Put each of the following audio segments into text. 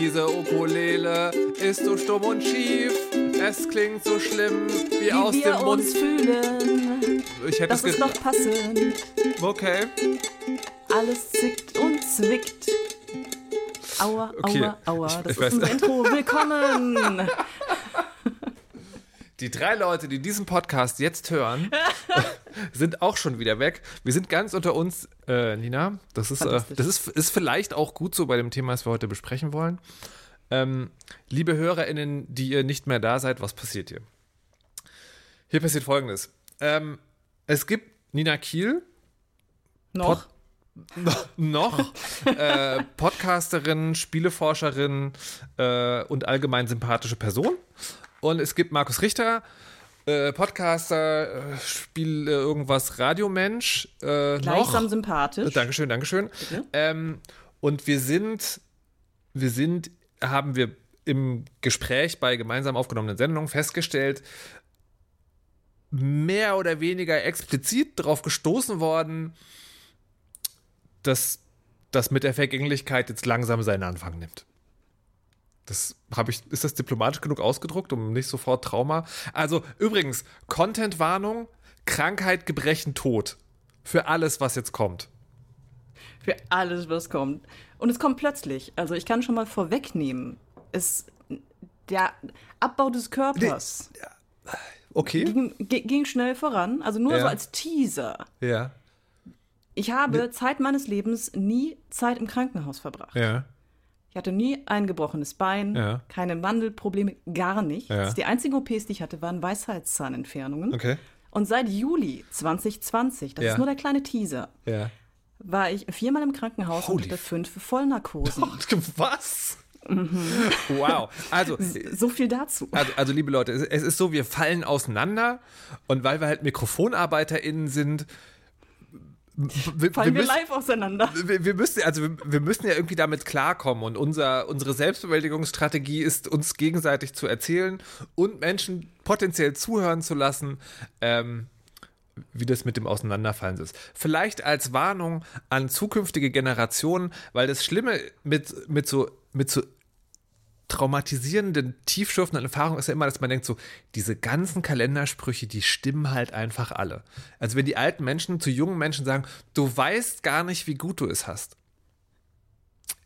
Diese Ukulele ist so stumm und schief. Es klingt so schlimm wie, Wie aus wir dem Mund. uns fühlen, Ich hätte das es ist doch passend. Okay. Alles zickt und zwickt. Aua, Okay. aua, aua. Das ich ist unser Intro. Willkommen. Die drei Leute, die diesen Podcast jetzt hören, sind auch schon wieder weg. Wir sind ganz unter uns, äh, Nina. Das ist, äh, das ist, ist vielleicht auch gut so bei dem Thema, das wir heute besprechen wollen. Ähm, liebe HörerInnen, die ihr nicht mehr da seid, was passiert hier? Hier passiert folgendes. Ähm, es gibt Nina Kiel, Noch? noch äh, Podcasterin, Spieleforscherin äh, und allgemein sympathische Person. Und es gibt Markus Richter, äh, Podcaster, äh, Spiel äh, irgendwas, Radiomensch. Äh, Gleichsam noch. sympathisch. Dankeschön, Dankeschön. Ähm, und wir sind, wir sind, haben wir im Gespräch bei gemeinsam aufgenommenen Sendungen festgestellt, mehr oder weniger explizit darauf gestoßen worden, dass das mit der Vergänglichkeit jetzt langsam seinen Anfang nimmt. Das habe ich, ist das diplomatisch genug ausgedruckt, um nicht sofort Trauma? Also übrigens, Content-Warnung, Krankheit, Gebrechen, Tod. Für alles, was jetzt kommt. Für alles, was kommt. Und es kommt plötzlich. Also ich kann schon mal vorwegnehmen. Es, der Abbau des Körpers Okay. ging, ging schnell voran. Also nur Ja. so als Teaser. Ja. Ich habe Zeit meines Lebens nie Zeit im Krankenhaus verbracht. Ja. Ich hatte nie ein gebrochenes Bein, Ja. keine Mandelprobleme, gar nichts. Ja. Die einzigen OPs, die ich hatte, waren Weisheitszahnentfernungen. Okay. Und seit Juli 2020, das Ja. ist nur der kleine Teaser, war ich viermal im Krankenhaus und Holy hatte fünf Vollnarkosen. Was? Wow. Also, so viel dazu. also, also, liebe Leute, es, es ist so, wir fallen auseinander und weil wir halt MikrofonarbeiterInnen sind, wir, Fallen wir, müssen, live auseinander. wir, wir müssen, also wir, wir müssen ja irgendwie damit klarkommen und unser, unsere Selbstbewältigungsstrategie ist, uns gegenseitig zu erzählen und Menschen potenziell zuhören zu lassen, ähm, wie das mit dem Auseinanderfallen ist. Vielleicht als Warnung an zukünftige Generationen, weil das Schlimme mit, mit so, mit so traumatisierenden, tiefschürfenden Erfahrungen ist ja immer, dass man denkt so, diese ganzen Kalendersprüche, die stimmen halt einfach alle. Also wenn die alten Menschen zu jungen Menschen sagen, du weißt gar nicht, wie gut du es hast.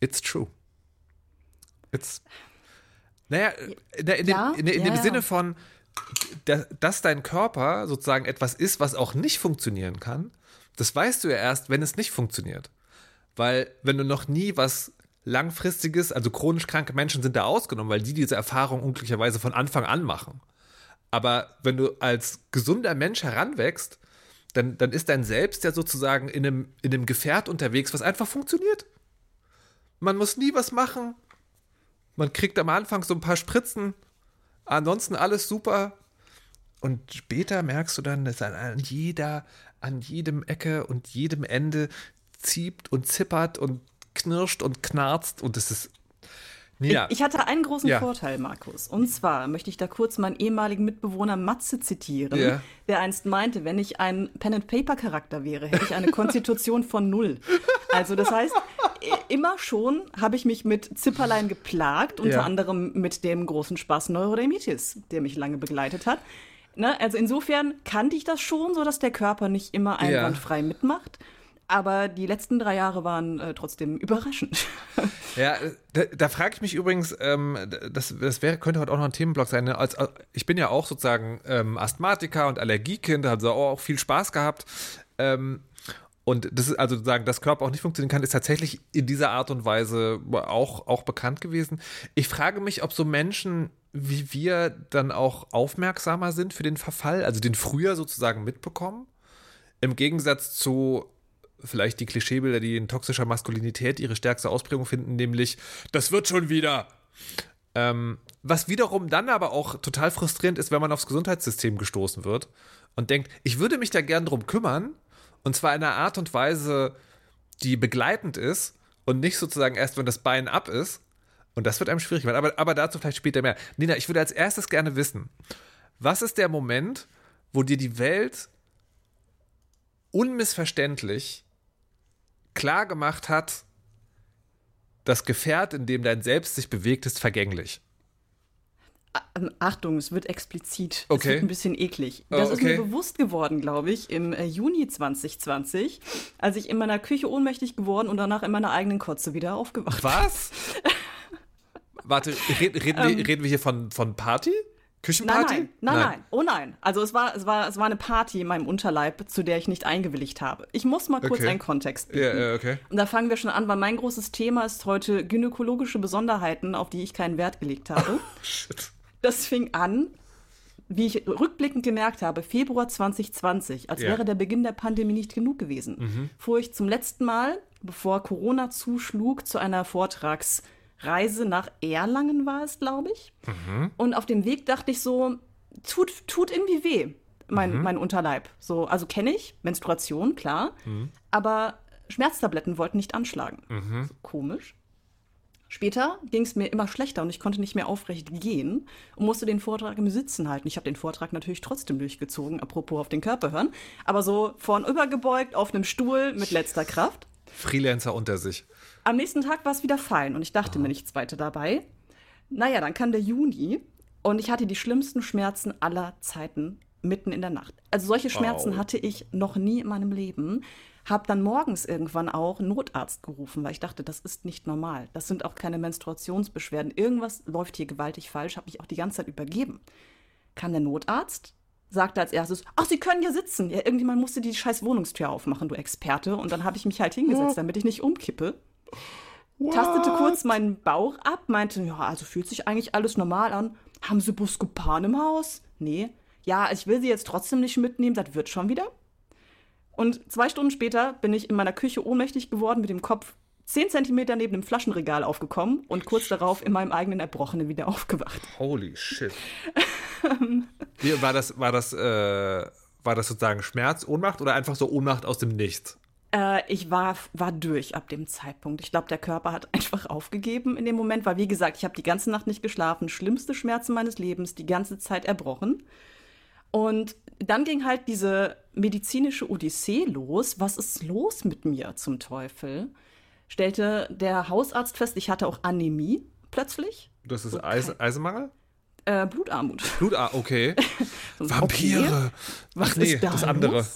It's true. It's, naja, in, in, Ja, dem, in, in ja, dem ja. Sinne von, dass, dass dein Körper sozusagen etwas ist, was auch nicht funktionieren kann, das weißt du ja erst, wenn es nicht funktioniert. Weil wenn du noch nie was langfristiges, also chronisch kranke Menschen sind da ausgenommen, weil die diese Erfahrung unglücklicherweise von Anfang an machen. Aber wenn du als gesunder Mensch heranwächst, dann, dann ist dein Selbst ja sozusagen in einem, in einem Gefährt unterwegs, was einfach funktioniert. Man muss nie was machen. Man kriegt am Anfang so ein paar Spritzen. Ansonsten alles super. Und später merkst du dann, dass an, jeder, an jedem Ecke und jedem Ende zieht und zippert und knirscht und knarzt und es ist. Ja, Ich hatte einen großen Ja. Vorteil, Markus. Und zwar möchte ich da kurz meinen ehemaligen Mitbewohner Matze zitieren, Ja. der einst meinte, wenn ich ein Pen-and-Paper-Charakter wäre, hätte ich eine Konstitution von null. Also das heißt, immer schon habe ich mich mit Zipperlein geplagt, unter anderem mit dem großen Spaß Neurodermitis, der mich lange begleitet hat. Ne? Also insofern kannte ich das schon, so dass der Körper nicht immer einwandfrei mitmacht. Aber die letzten drei Jahre waren äh, trotzdem überraschend. Ja, äh, da, da frage ich mich übrigens, ähm, das, das wäre, könnte heute auch noch ein Themenblock sein. Ne? Als, als, ich bin ja auch sozusagen ähm, Asthmatiker und Allergiekind, habe auch viel Spaß gehabt. Ähm, und das ist also sozusagen, dass Körper auch nicht funktionieren kann, ist tatsächlich in dieser Art und Weise auch, auch bekannt gewesen. Ich frage mich, ob so Menschen wie wir dann auch aufmerksamer sind für den Verfall, also den früher sozusagen mitbekommen. Im Gegensatz zu vielleicht die Klischeebilder, die in toxischer Maskulinität ihre stärkste Ausprägung finden, nämlich, das wird schon wieder. Ähm, was wiederum dann aber auch total frustrierend ist, wenn man aufs Gesundheitssystem gestoßen wird und denkt, ich würde mich da gern drum kümmern, und zwar in einer Art und Weise, die begleitend ist und nicht sozusagen erst, wenn das Bein ab ist. Und das wird einem schwierig werden. Aber, aber dazu vielleicht später mehr. Nina, ich würde als erstes gerne wissen, was ist der Moment, wo dir die Welt unmissverständlich klar gemacht hat, das Gefährt, in dem dein Selbst sich bewegt, ist vergänglich. Ähm, Achtung, es wird explizit. Okay. Es wird ein bisschen eklig. Oh, Das ist okay. mir bewusst geworden, glaube ich, im äh, Juni 2020, als ich in meiner Küche ohnmächtig geworden und danach in meiner eigenen Kotze wieder aufgewacht. Was? Warte, red, reden, wir, reden wir hier von, von Party? Ähm. Nein, Küchenparty? nein, nein, nein, oh nein. Also es war, es war, es war eine Party in meinem Unterleib, zu der ich nicht eingewilligt habe. Ich muss mal kurz Okay. einen Kontext bieten. Ja, ja, okay. Und da fangen wir schon an, weil mein großes Thema ist heute gynäkologische Besonderheiten, auf die ich keinen Wert gelegt habe. Shit. Das fing an, wie ich rückblickend gemerkt habe, Februar 2020, als. Mhm. wäre der Beginn der Pandemie nicht genug gewesen, fuhr ich zum letzten Mal, bevor Corona zuschlug, zu einer Vortragsreise nach Erlangen war es, glaube ich. Mhm. Und auf dem Weg dachte ich so, tut, tut irgendwie weh, mein, Mhm. mein Unterleib. So, also kenne ich, Menstruation, klar, Mhm. aber Schmerztabletten wollten nicht anschlagen. So, komisch. Später ging es mir immer schlechter und ich konnte nicht mehr aufrecht gehen und musste den Vortrag im Sitzen halten. Ich habe den Vortrag natürlich trotzdem durchgezogen, apropos auf den Körper hören, aber so vornüber gebeugt auf einem Stuhl mit letzter Kraft. Freelancer unter sich. Am nächsten Tag war es wieder fein und ich dachte mir nichts weiter dabei. Naja, dann kam der Juni und ich hatte die schlimmsten Schmerzen aller Zeiten mitten in der Nacht. Also solche Schmerzen Au. hatte ich noch nie in meinem Leben. Hab dann morgens irgendwann auch einen Notarzt gerufen, weil ich dachte, das ist nicht normal. Das sind auch keine Menstruationsbeschwerden. Irgendwas läuft hier gewaltig falsch. Habe mich auch die ganze Zeit übergeben. Kam der Notarzt, sagte als erstes, ach, Sie können hier sitzen. Ja, irgendjemand musste die scheiß Wohnungstür aufmachen, du Experte. Und dann habe ich mich halt hingesetzt, damit ich nicht umkippe tastete kurz meinen Bauch ab, meinte, ja, also fühlt sich eigentlich alles normal an. Haben Sie Buscopan im Haus? Nee. Ja, ich will Sie jetzt trotzdem nicht mitnehmen, das wird schon wieder. Und zwei Stunden später bin ich in meiner Küche ohnmächtig geworden, mit dem Kopf 10 Zentimeter neben dem Flaschenregal aufgekommen und kurz darauf in meinem eigenen Erbrochenen wieder aufgewacht. Holy shit. Wie, war das, war das, äh, war das sozusagen Schmerz, Ohnmacht oder einfach so Ohnmacht aus dem Nichts? Äh, ich war, war durch ab dem Zeitpunkt. Ich glaube, der Körper hat einfach aufgegeben in dem Moment, weil, wie gesagt, ich habe die ganze Nacht nicht geschlafen, schlimmste Schmerzen meines Lebens, die ganze Zeit erbrochen. Und dann ging halt diese medizinische Odyssee los. Was ist los mit mir zum Teufel? Stellte der Hausarzt fest, ich hatte auch Anämie plötzlich. Das ist Okay. Eisen, Eisenmangel? Äh, Blutarmut. Blut, ah, okay. So, Vampire. Was Ach nee, ist da das andere.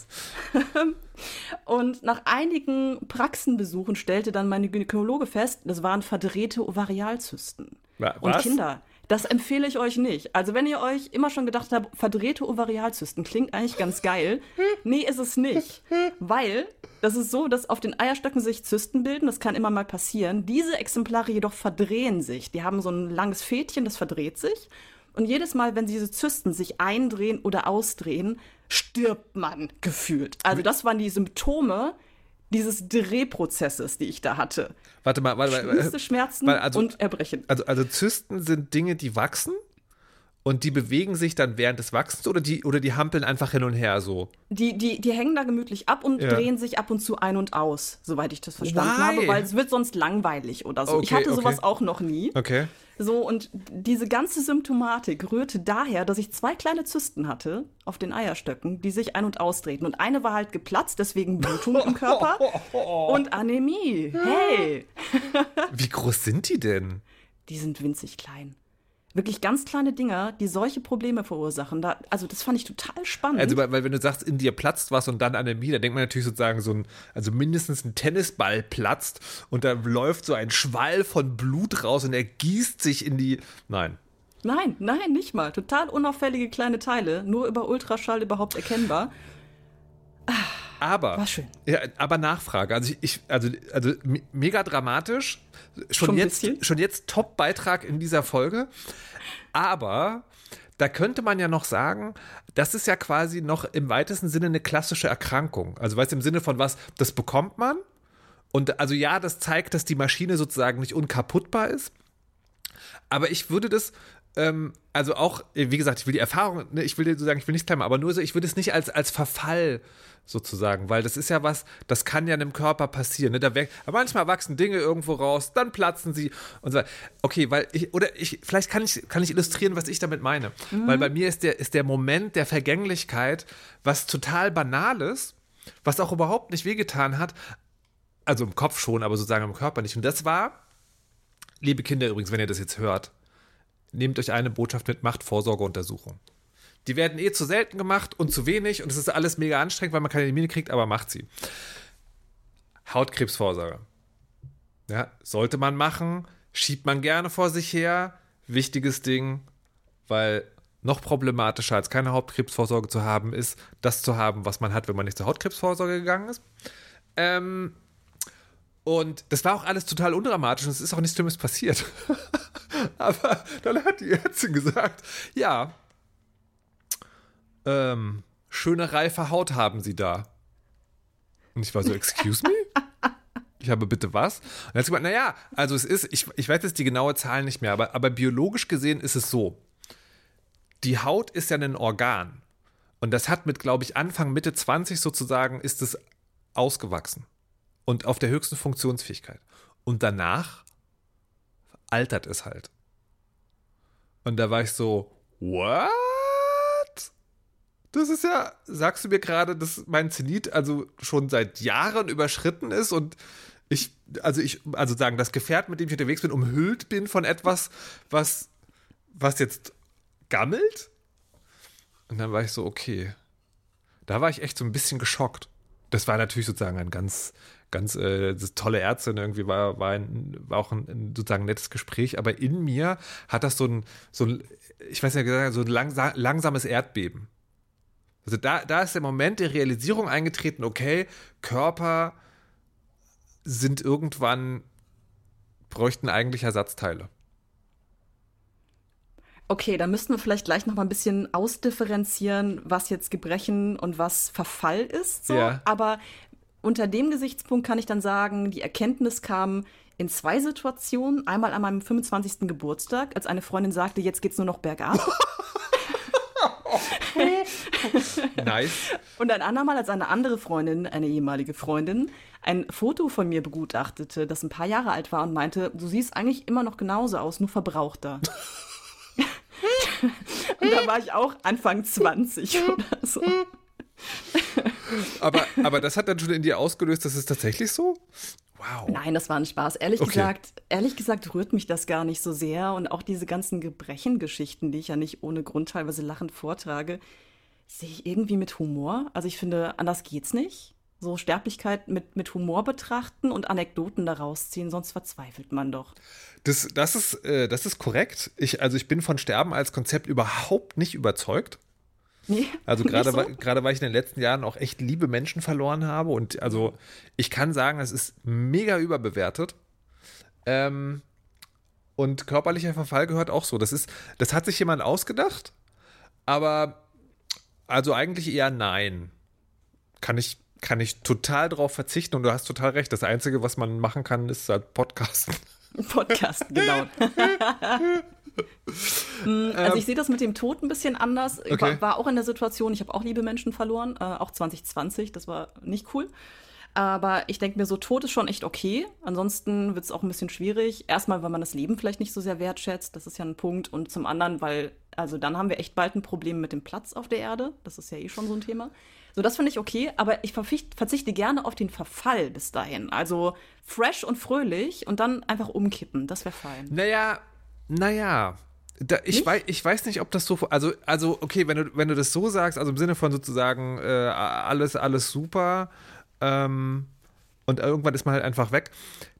Und nach einigen Praxenbesuchen stellte dann meine Gynäkologe fest, das waren verdrehte Ovarialzysten. Wa- Und was? Kinder, das empfehle ich euch nicht. Also wenn ihr euch immer schon gedacht habt, verdrehte Ovarialzysten klingt eigentlich ganz geil. Nee, ist es nicht. Weil das ist so, dass auf den Eierstöcken sich Zysten bilden. Das kann immer mal passieren. Diese Exemplare jedoch verdrehen sich. Die haben so ein langes Fädchen, das verdreht sich. Und jedes Mal, wenn diese Zysten sich eindrehen oder ausdrehen, stirbt man gefühlt. Also das waren die Symptome dieses Drehprozesses, die ich da hatte. Warte mal, warte mal. Schlimmste Schmerzen weil also- und Erbrechen. Also, also Zysten sind Dinge, die wachsen und die bewegen sich dann während des Wachsens oder die, oder die hampeln einfach hin und her so. Die, die, die hängen da gemütlich ab und Ja. drehen sich ab und zu ein und aus, soweit ich das verstanden Why? habe, weil es wird sonst langweilig oder so. ich Okay, hatte sowas okay. auch noch nie. Okay. So, und diese ganze Symptomatik rührte daher, dass ich zwei kleine Zysten hatte auf den Eierstöcken, die sich ein- und ausdrehten. Und eine war halt geplatzt, deswegen Blutung im Körper und Anämie. Hey, Wie groß sind die denn? die sind winzig klein. Wirklich ganz kleine Dinger, die solche Probleme verursachen. Da, also das fand ich total spannend. Also, weil, weil wenn du sagst, in dir platzt was und dann Anämie, dann denkt man natürlich sozusagen so ein, also mindestens ein Tennisball platzt und da läuft so ein Schwall von Blut raus und er gießt sich in die. Nein. Nein, nein, nicht mal. Total unauffällige kleine Teile, nur über Ultraschall überhaupt erkennbar. Aber. War schön. Ja, aber Nachfrage. Also ich, also, also me- mega dramatisch. Schon, Schon jetzt, bisschen? schon jetzt Top-Beitrag in dieser Folge. Aber da könnte man ja noch sagen, das ist ja quasi noch im weitesten Sinne eine klassische Erkrankung. Also weißt du, im Sinne von was, das bekommt man. Und also ja, das zeigt, dass die Maschine sozusagen nicht unkaputtbar ist. Aber ich würde das, ähm, also auch, wie gesagt, ich will die Erfahrung, ne, ich will dir so sagen, ich will nichts machen, aber nur so, ich würde es nicht als, als Verfall sozusagen, weil das ist ja was, das kann ja einem Körper passieren. Ne? Da wär, aber manchmal wachsen Dinge irgendwo raus, dann platzen sie und so. weiter. Okay, weil ich, oder ich, vielleicht kann ich, kann ich illustrieren, was ich damit meine. Weil bei mir ist der, ist der Moment der Vergänglichkeit was total Banales, was auch überhaupt nicht wehgetan hat, also im Kopf schon, aber sozusagen im Körper nicht. Und das war liebe Kinder übrigens, wenn ihr das jetzt hört, nehmt euch eine Botschaft mit, macht Vorsorgeuntersuchung. Die werden eh zu selten gemacht und zu wenig und es ist alles mega anstrengend, weil man keine Termine kriegt, aber macht sie. Hautkrebsvorsorge. Ja, sollte man machen, schiebt man gerne vor sich her. Wichtiges Ding, weil noch problematischer als keine Hautkrebsvorsorge zu haben, ist, das zu haben, was man hat, wenn man nicht zur Hautkrebsvorsorge gegangen ist. Ähm, und das war auch alles total undramatisch und es ist auch nichts Schlimmes passiert. Aber dann hat die Ärztin gesagt, ja, ähm, schöne reife Haut haben sie da. Und ich war so, excuse me? Ich habe bitte was? Und dann hat gesagt, naja, also es ist, ich, ich weiß jetzt die genaue Zahl nicht mehr, aber, aber biologisch gesehen ist es so. Die Haut ist ja ein Organ. Und das hat mit, glaube ich, Anfang, Mitte 20 sozusagen, ist es ausgewachsen. Und auf der höchsten Funktionsfähigkeit. Und danach altert es halt. Und da war ich so, what? Das ist ja, sagst du mir gerade, dass mein Zenit also schon seit Jahren überschritten ist und ich, also ich, also sagen, das Gefährt, mit dem ich unterwegs bin, umhüllt bin von etwas, was, was jetzt gammelt? Und dann war ich so, okay. Da war ich echt so ein bisschen geschockt. Das war natürlich sozusagen ein ganz, ganz äh, tolle Ärztin irgendwie war, war, ein, war auch ein, ein, sozusagen nettes Gespräch, aber in mir hat das so ein, so ein ich weiß ja, so ein langsa langsames Erdbeben. Also da, da ist der Moment der Realisierung eingetreten, okay, Körper sind irgendwann, bräuchten eigentlich Ersatzteile. Okay, da müssten wir vielleicht gleich noch mal ein bisschen ausdifferenzieren, was jetzt Gebrechen und was Verfall ist. So. Ja. Aber unter dem Gesichtspunkt kann ich dann sagen, die Erkenntnis kam in zwei Situationen. Einmal an meinem 25. Geburtstag, als eine Freundin sagte, jetzt geht's nur noch bergab. nice. Und ein andermal, als eine andere Freundin, eine ehemalige Freundin, ein Foto von mir begutachtete, das ein paar Jahre alt war und meinte, du siehst eigentlich immer noch genauso aus, nur verbrauchter. und da war ich auch Anfang 20 oder so. Aber, aber das hat dann schon in dir ausgelöst, das ist tatsächlich so? Wow. Nein, das war ein Spaß. Ehrlich okay. gesagt, ehrlich gesagt rührt mich das gar nicht so sehr und auch diese ganzen Gebrechengeschichten, die ich ja nicht ohne Grund teilweise lachend vortrage, sehe ich irgendwie mit Humor. Also ich finde, anders geht's nicht. So Sterblichkeit mit, mit Humor betrachten und Anekdoten daraus ziehen, sonst verzweifelt man doch. Das, das, ist, äh, das ist korrekt. Ich, also ich bin von Sterben als Konzept überhaupt nicht überzeugt. Nee, also gerade so? gerade weil ich in den letzten Jahren auch echt liebe Menschen verloren habe und also ich kann sagen, es ist mega überbewertet. Ähm, und körperlicher Verfall gehört auch so. Das ist, das hat sich jemand ausgedacht, aber also eigentlich eher nein. Kann ich, kann ich total drauf verzichten und du hast total recht. Das Einzige, was man machen kann, ist halt Podcasten. Podcasten, genau. Mm, also ich sehe das mit dem Tod ein bisschen anders. Okay. War, war, auch in der Situation, ich habe auch liebe Menschen verloren, äh, auch 2020, das war nicht cool. Aber ich denke mir so, Tod ist schon echt okay. Ansonsten wird es auch ein bisschen schwierig. Erstmal, weil man das Leben vielleicht nicht so sehr wertschätzt, das ist ja ein Punkt. Und zum anderen, weil, also dann haben wir echt bald ein Problem mit dem Platz auf der Erde. Das ist ja eh schon so ein Thema. So, das finde ich okay, aber ich verzichte gerne auf den Verfall bis dahin. Also fresh und fröhlich und dann einfach umkippen. Das wäre fein. Naja, naja, da, ich, weiß, ich weiß nicht, ob das so. Also, also okay, wenn du, wenn du das so sagst, also im Sinne von sozusagen äh, alles, alles super ähm, und irgendwann ist man halt einfach weg.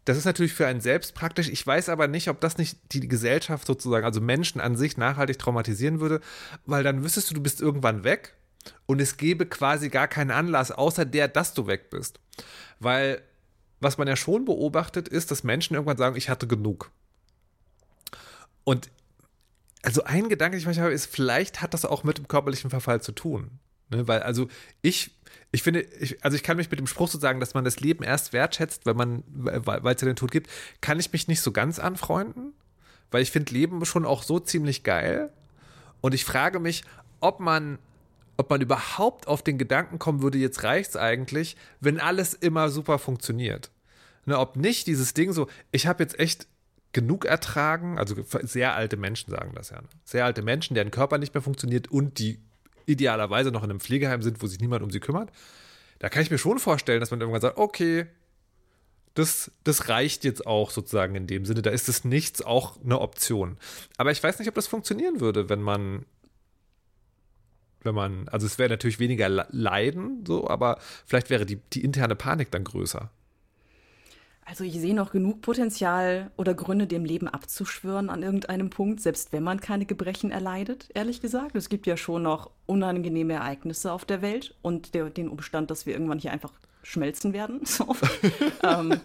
Das ist natürlich für einen selbst praktisch. Ich weiß aber nicht, ob das nicht die Gesellschaft sozusagen, also Menschen an sich nachhaltig traumatisieren würde, weil dann wüsstest du, du bist irgendwann weg und es gäbe quasi gar keinen Anlass, außer der, dass du weg bist. Weil was man ja schon beobachtet, ist, dass Menschen irgendwann sagen, ich hatte genug. Und also ein Gedanke, den ich manchmal habe, ist, vielleicht hat das auch mit dem körperlichen Verfall zu tun. Ne? Weil, also ich, ich finde, ich, also ich kann mich mit dem Spruch so sagen, dass man das Leben erst wertschätzt, wenn man, weil es ja den Tod gibt, kann ich mich nicht so ganz anfreunden, weil ich finde Leben schon auch so ziemlich geil. Und ich frage mich, ob man, ob man überhaupt auf den Gedanken kommen würde, jetzt reicht's eigentlich, wenn alles immer super funktioniert. Ne, ob nicht dieses Ding so, ich habe jetzt echt genug ertragen. Also sehr alte Menschen sagen das ja. Ne? Sehr alte Menschen, deren Körper nicht mehr funktioniert und die idealerweise noch in einem Pflegeheim sind, wo sich niemand um sie kümmert. Da kann ich mir schon vorstellen, dass man irgendwann sagt, okay, das, das reicht jetzt auch sozusagen in dem Sinne. Da ist das Nichts auch eine Option. Aber ich weiß nicht, ob das funktionieren würde, wenn man, wenn man, also es wäre natürlich weniger Leiden, so, aber vielleicht wäre die, die interne Panik dann größer. Also ich sehe noch genug Potenzial oder Gründe, dem Leben abzuschwören an irgendeinem Punkt, selbst wenn man keine Gebrechen erleidet, ehrlich gesagt. Es gibt ja schon noch unangenehme Ereignisse auf der Welt und der, den Umstand, dass wir irgendwann hier einfach schmelzen werden. So. ähm,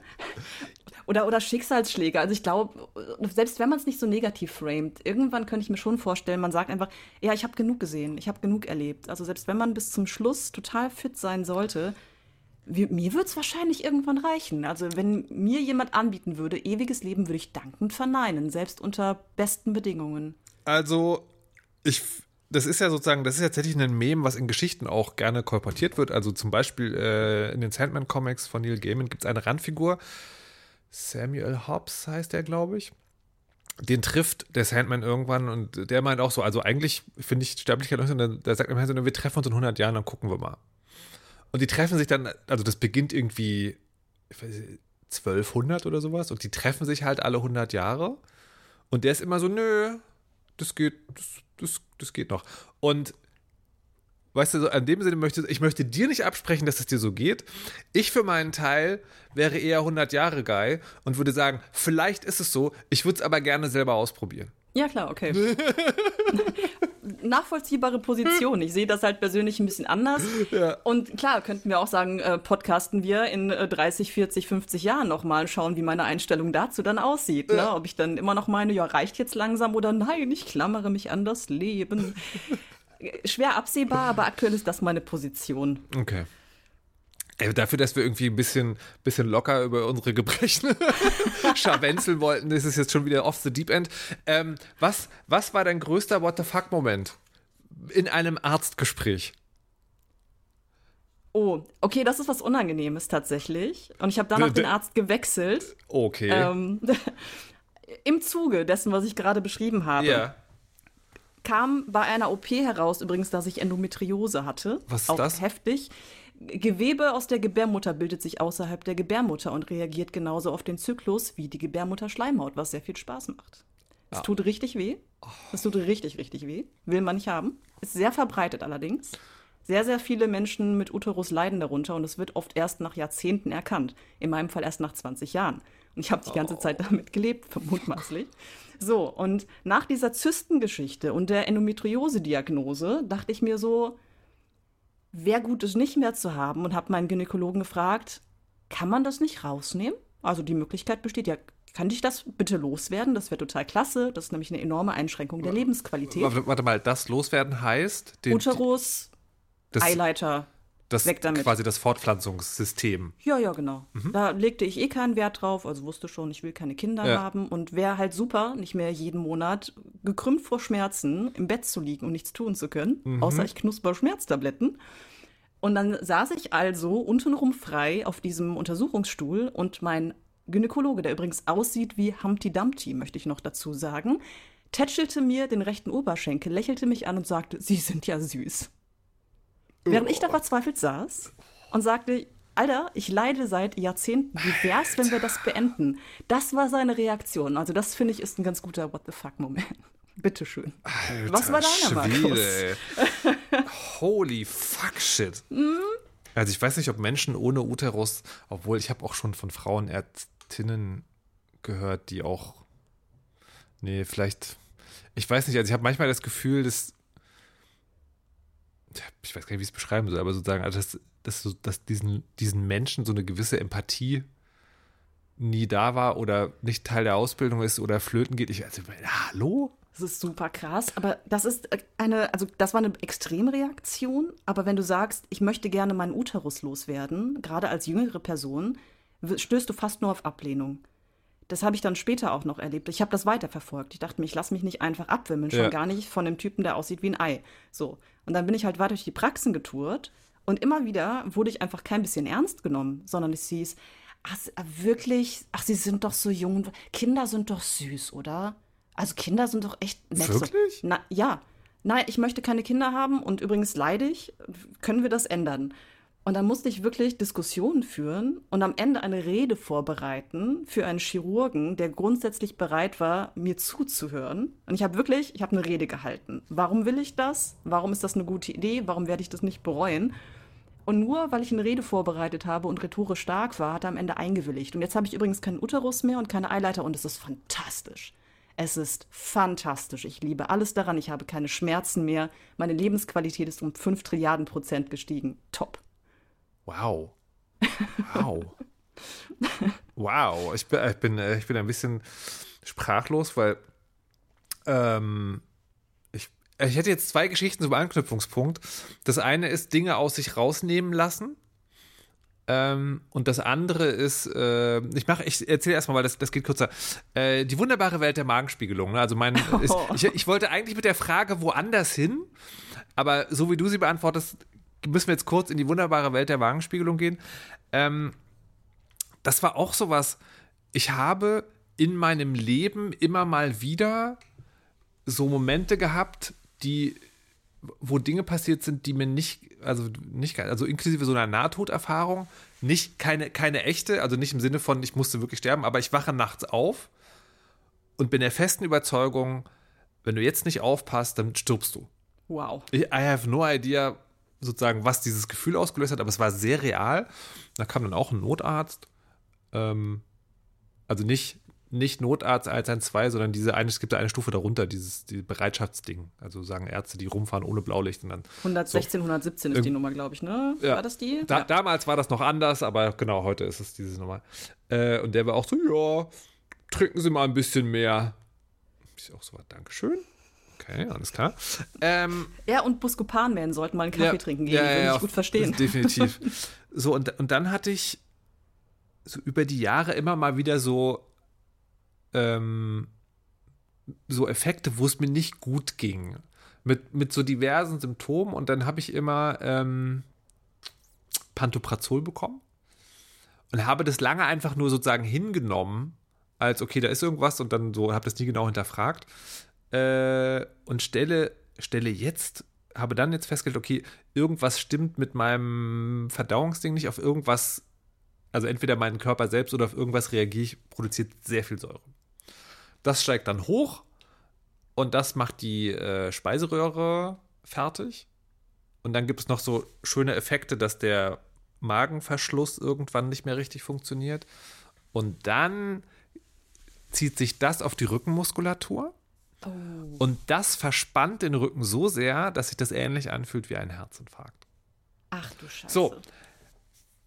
oder, oder Schicksalsschläge. Also ich glaube, selbst wenn man es nicht so negativ framet, irgendwann könnte ich mir schon vorstellen, man sagt einfach, ja, ich habe genug gesehen, ich habe genug erlebt. Also selbst wenn man bis zum Schluss total fit sein sollte, wie, mir würde es wahrscheinlich irgendwann reichen. Also wenn mir jemand anbieten würde, ewiges Leben, würde ich dankend verneinen, selbst unter besten Bedingungen. Also ich das ist ja sozusagen, das ist ja tatsächlich ein Mem, was in Geschichten auch gerne kolportiert wird. Also zum Beispiel äh, in den Sandman-Comics von Neil Gaiman gibt es eine Randfigur, Samuel Hobbs heißt der, glaube ich. Den trifft der Sandman irgendwann und der meint auch so, also eigentlich finde ich Sterblichkeit, der sagt immer so, wir treffen uns in 100 Jahren, dann gucken wir mal. Und die treffen sich dann, also das beginnt irgendwie, ich weiß nicht, 1200 oder sowas und die treffen sich halt alle 100 Jahre und der ist immer so, nö, das geht, das, das, das geht noch. Und weißt du, so in dem Sinne möchte ich möchte dir nicht absprechen, dass es dir so geht. Ich für meinen Teil wäre eher 100 Jahre Guy und würde sagen, vielleicht ist es so, ich würde es aber gerne selber ausprobieren. Ja, klar, okay. Nachvollziehbare Position. Ich sehe das halt persönlich ein bisschen anders. Ja. Und klar, könnten wir auch sagen, äh, podcasten wir in äh, 30, 40, 50 Jahren nochmal, schauen, wie meine Einstellung dazu dann aussieht. Ne? Ja. Ne? Ob ich dann immer noch meine, ja, reicht jetzt langsam oder nein, ich klammere mich an das Leben. Schwer absehbar, aber aktuell ist das meine Position. Okay. Ey, dafür, dass wir irgendwie ein bisschen, bisschen locker über unsere Gebrechen scharwenzeln wollten, ist es jetzt schon wieder off the deep end. Ähm, was, was war dein größter What the fuck-Moment in einem Arztgespräch? Oh, okay, das ist was Unangenehmes tatsächlich. Und ich habe danach den Arzt gewechselt. Okay. Ähm, Im Zuge dessen, was ich gerade beschrieben habe. Ja. Kam bei einer OP heraus, übrigens, dass ich Endometriose hatte. Was ist auch das? Heftig. Gewebe aus der Gebärmutter bildet sich außerhalb der Gebärmutter und reagiert genauso auf den Zyklus wie die Gebärmutterschleimhaut, was sehr viel Spaß macht. Es ja. tut richtig weh. Es tut richtig, richtig weh. Will man nicht haben. Ist sehr verbreitet allerdings. Sehr, sehr viele Menschen mit Uterus leiden darunter und es wird oft erst nach Jahrzehnten erkannt. In meinem Fall erst nach 20 Jahren. Und ich habe die ganze oh. Zeit damit gelebt, vermutmaßlich. So, und nach dieser Zystengeschichte und der Endometriose-Diagnose dachte ich mir so, wäre gut, es nicht mehr zu haben und habe meinen Gynäkologen gefragt, kann man das nicht rausnehmen? Also die Möglichkeit besteht ja, kann ich das bitte loswerden? Das wäre total klasse. Das ist nämlich eine enorme Einschränkung der Lebensqualität. Warte mal, das loswerden heißt? Den, Uterus, Eileiter, das weg damit. quasi das Fortpflanzungssystem. Ja, ja, genau. Mhm. Da legte ich eh keinen Wert drauf, also wusste schon, ich will keine Kinder ja. haben und wäre halt super, nicht mehr jeden Monat gekrümmt vor Schmerzen im Bett zu liegen und nichts tun zu können, mhm. außer ich knusper Schmerztabletten. Und dann saß ich also untenrum frei auf diesem Untersuchungsstuhl und mein Gynäkologe, der übrigens aussieht wie Humpty Dumpty, möchte ich noch dazu sagen, tätschelte mir den rechten Oberschenkel, lächelte mich an und sagte, Sie sind ja süß. Während ich da verzweifelt saß und sagte, Alter, ich leide seit Jahrzehnten. Wie wär's, wenn wir das beenden? Das war seine Reaktion. Also, das finde ich ist ein ganz guter What the fuck-Moment. Bitteschön. Alter, Was war deiner, Schwede, Markus? Holy fuck shit. Mhm. Also ich weiß nicht, ob Menschen ohne Uterus, obwohl ich habe auch schon von Frauenärztinnen gehört, die auch, nee, vielleicht, ich weiß nicht, also ich habe manchmal das Gefühl, dass ich weiß gar nicht, wie ich es beschreiben soll, aber sozusagen, also dass, dass, dass diesen, diesen Menschen so eine gewisse Empathie nie da war oder nicht Teil der Ausbildung ist oder flöten geht. Ich, also, hallo? Das ist super krass, aber das ist eine, also das war eine Extremreaktion, aber wenn du sagst, ich möchte gerne meinen Uterus loswerden, gerade als jüngere Person, stößt du fast nur auf Ablehnung. Das habe ich dann später auch noch erlebt. Ich habe das weiterverfolgt. Ich dachte mir, ich lasse mich nicht einfach abwimmeln, schon ja. gar nicht von dem Typen, der aussieht wie ein Ei. So. Und dann bin ich halt weiter durch die Praxen getourt und immer wieder wurde ich einfach kein bisschen ernst genommen, sondern es hieß, ach, wirklich, ach, sie sind doch so jung. Kinder sind doch süß, oder? Also Kinder sind doch echt nett. Wirklich? Na, ja. Nein, ich möchte keine Kinder haben und übrigens leide ich. Können wir das ändern? Und dann musste ich wirklich Diskussionen führen und am Ende eine Rede vorbereiten für einen Chirurgen, der grundsätzlich bereit war, mir zuzuhören. Und ich habe wirklich, ich habe eine Rede gehalten. Warum will ich das? Warum ist das eine gute Idee? Warum werde ich das nicht bereuen? Und nur weil ich eine Rede vorbereitet habe und rhetorisch stark war, hat er am Ende eingewilligt. Und jetzt habe ich übrigens keinen Uterus mehr und keine Eileiter und es ist fantastisch. Es ist fantastisch. Ich liebe alles daran. Ich habe keine Schmerzen mehr. Meine Lebensqualität ist um 5 Trilliarden Prozent gestiegen. Top. Wow. Wow. wow. Ich bin, ich, bin, ich bin ein bisschen sprachlos, weil ähm, ich, ich hätte jetzt zwei Geschichten zum Anknüpfungspunkt. Das eine ist Dinge aus sich rausnehmen lassen. Ähm, und das andere ist, äh, ich mache, ich erzähle erstmal, weil das, das geht kürzer. Äh, die wunderbare Welt der Magenspiegelung. Ne? Also mein, ist, ich, ich wollte eigentlich mit der Frage woanders hin, aber so wie du sie beantwortest, müssen wir jetzt kurz in die wunderbare Welt der Wagenspiegelung gehen. Ähm, das war auch sowas. Ich habe in meinem Leben immer mal wieder so Momente gehabt, die, wo Dinge passiert sind, die mir nicht, also nicht, also inklusive so einer Nahtoderfahrung, nicht keine, keine echte, also nicht im Sinne von, ich musste wirklich sterben, aber ich wache nachts auf und bin der festen Überzeugung, wenn du jetzt nicht aufpasst, dann stirbst du. Wow. I have no idea, sozusagen, was dieses Gefühl ausgelöst hat, aber es war sehr real. Da kam dann auch ein Notarzt. Ähm, also nicht, nicht Notarzt 112, sondern diese eine, es gibt da eine Stufe darunter, dieses die Bereitschaftsding. Also sagen Ärzte, die rumfahren ohne Blaulicht und dann. 116, so, 117 ist die Nummer, glaube ich, ne? Ja. War das die? Da, ja. Damals war das noch anders, aber genau, heute ist es diese Nummer. Äh, und der war auch so, ja, trinken Sie mal ein bisschen mehr. Ich auch so, Dankeschön. Okay, alles klar. Ähm, er und Buscopan-Man sollten mal einen Kaffee ja, trinken gehen, ja, ja, würde ich gut verstehen. Definitiv. so, und, und dann hatte ich so über die Jahre immer mal wieder so, ähm, so Effekte, wo es mir nicht gut ging. Mit, mit so diversen Symptomen und dann habe ich immer ähm, Pantoprazol bekommen und habe das lange einfach nur sozusagen hingenommen, als okay, da ist irgendwas und dann so, habe das nie genau hinterfragt äh, und stelle, stelle jetzt, habe dann jetzt festgestellt, okay, irgendwas stimmt mit meinem Verdauungsding nicht, auf irgendwas, also entweder mein Körper selbst oder auf irgendwas reagiere ich, produziert sehr viel Säure. Das steigt dann hoch und das macht die äh, Speiseröhre fertig. Und dann gibt es noch so schöne Effekte, dass der Magenverschluss irgendwann nicht mehr richtig funktioniert. Und dann zieht sich das auf die Rückenmuskulatur. Oh. Und das verspannt den Rücken so sehr, dass sich das ähnlich anfühlt wie ein Herzinfarkt. Ach du Scheiße. So.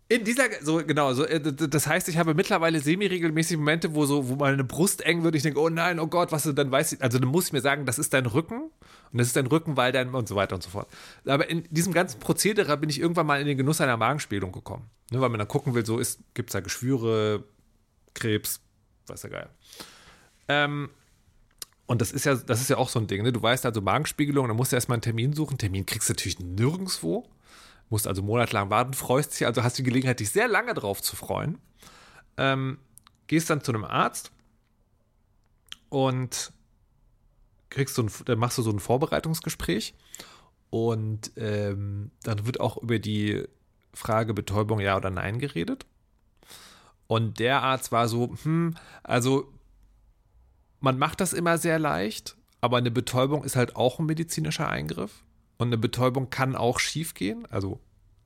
In dieser, so genau, so, äh, das heißt, ich habe mittlerweile semi-regelmäßig Momente, wo so, wo meine Brust eng wird, ich denke, oh nein, oh Gott, was dann weißt, also dann muss ich mir sagen, das ist dein Rücken und das ist dein Rücken, weil dein und so weiter und so fort. Aber in diesem ganzen Prozedere bin ich irgendwann mal in den Genuss einer Magenspiegelung gekommen, ne, weil man dann gucken will, so ist, gibt es da Geschwüre, Krebs, weiß ja geil. Ähm, und das ist ja, das ist ja auch so ein Ding, ne? Du weißt also Magenspiegelung, da musst du erstmal einen Termin suchen. Termin kriegst du natürlich nirgendwo. Musst also monatelang warten, freust dich, also hast die Gelegenheit, dich sehr lange drauf zu freuen. Ähm, gehst dann zu einem Arzt und kriegst so ein, dann machst du so ein Vorbereitungsgespräch und ähm, dann wird auch über die Frage Betäubung ja oder nein geredet. Und der Arzt war so, hm, also man macht das immer sehr leicht, aber eine Betäubung ist halt auch ein medizinischer Eingriff. Und eine Betäubung kann auch schiefgehen, also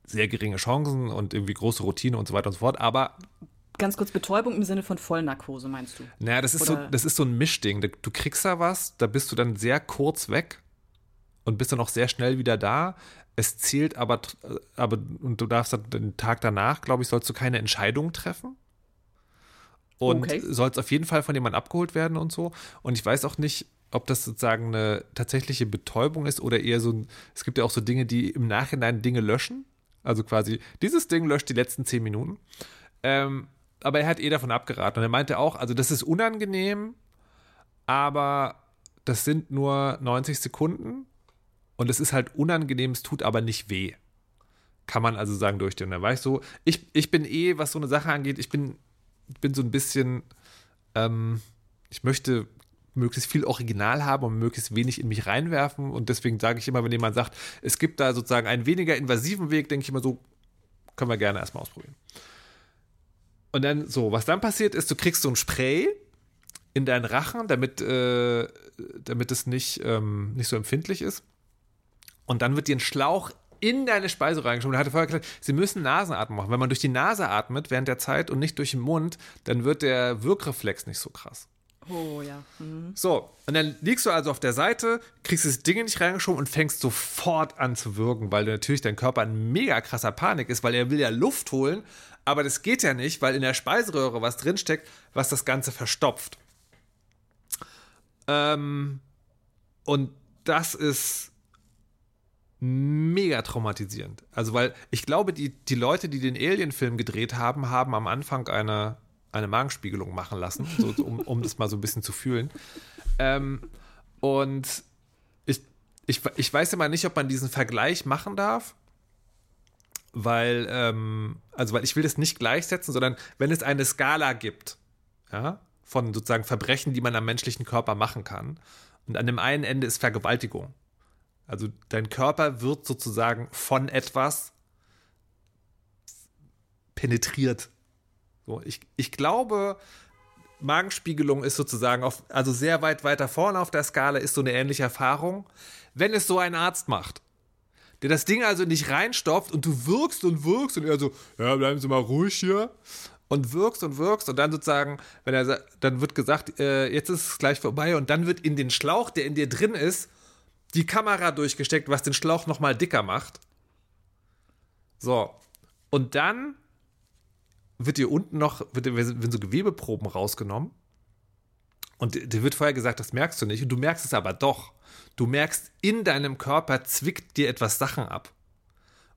sehr geringe Chancen und irgendwie große Routine und so weiter und so fort, aber Ganz kurz, Betäubung im Sinne von Vollnarkose, meinst du? Naja, das ist, so, das ist so ein Mischding. Du kriegst da was, da bist du dann sehr kurz weg und bist dann auch sehr schnell wieder da. Es zählt aber, aber und du darfst dann den Tag danach, glaube ich, sollst du keine Entscheidung treffen und okay. soll es auf jeden Fall von jemandem abgeholt werden und so. Und ich weiß auch nicht, ob das sozusagen eine tatsächliche Betäubung ist oder eher so ein, es gibt ja auch so Dinge, die im Nachhinein Dinge löschen. Also quasi, dieses Ding löscht die letzten zehn Minuten. Ähm, aber er hat eh davon abgeraten. Und er meinte auch, also das ist unangenehm, aber das sind nur 90 Sekunden und es ist halt unangenehm, es tut aber nicht weh. Kann man also sagen, durchstehen. Da war ich so, ich, ich bin eh, was so eine Sache angeht, ich bin bin so ein bisschen, ähm, ich möchte möglichst viel Original haben und möglichst wenig in mich reinwerfen. Und deswegen sage ich immer, wenn jemand sagt, es gibt da sozusagen einen weniger invasiven Weg, denke ich immer so, können wir gerne erstmal ausprobieren. Und dann so, was dann passiert ist, du kriegst so ein Spray in deinen Rachen, damit, äh, damit es nicht, ähm, nicht so empfindlich ist. Und dann wird dir ein Schlauch in deine Speise reingeschoben. Er hatte vorher gesagt, sie müssen Nasenatmen machen. Wenn man durch die Nase atmet während der Zeit und nicht durch den Mund, dann wird der Wirkreflex nicht so krass. Oh ja. Mhm. So, und dann liegst du also auf der Seite, kriegst das Ding nicht reingeschoben und fängst sofort an zu wirken, weil natürlich dein Körper in mega krasser Panik ist, weil er will ja Luft holen, aber das geht ja nicht, weil in der Speiseröhre was drinsteckt, was das Ganze verstopft. Ähm, und das ist mega traumatisierend. Also, weil ich glaube, die, die Leute, die den Alien-Film gedreht haben, haben am Anfang eine, eine Magenspiegelung machen lassen, so, um, um das mal so ein bisschen zu fühlen. Ähm, und ich, ich, ich weiß immer nicht, ob man diesen Vergleich machen darf, weil, ähm, also weil ich will das nicht gleichsetzen, sondern wenn es eine Skala gibt, ja, von sozusagen Verbrechen, die man am menschlichen Körper machen kann, und an dem einen Ende ist Vergewaltigung. Also dein Körper wird sozusagen von etwas penetriert. So, ich, ich glaube, Magenspiegelung ist sozusagen auf, also sehr weit weiter vorne auf der Skala ist so eine ähnliche Erfahrung, wenn es so ein Arzt macht. Der das Ding also nicht reinstopft und du wirkst und wirkst und er so, ja, bleiben Sie mal ruhig hier. Und wirkst und wirkst und dann sozusagen, wenn er dann wird gesagt, äh, jetzt ist es gleich vorbei und dann wird in den Schlauch, der in dir drin ist, die Kamera durchgesteckt, was den Schlauch nochmal dicker macht. So. Und dann wird dir unten noch, wird, werden so Gewebeproben rausgenommen. Und dir wird vorher gesagt, das merkst du nicht. Und du merkst es aber doch. Du merkst, in deinem Körper zwickt dir etwas Sachen ab.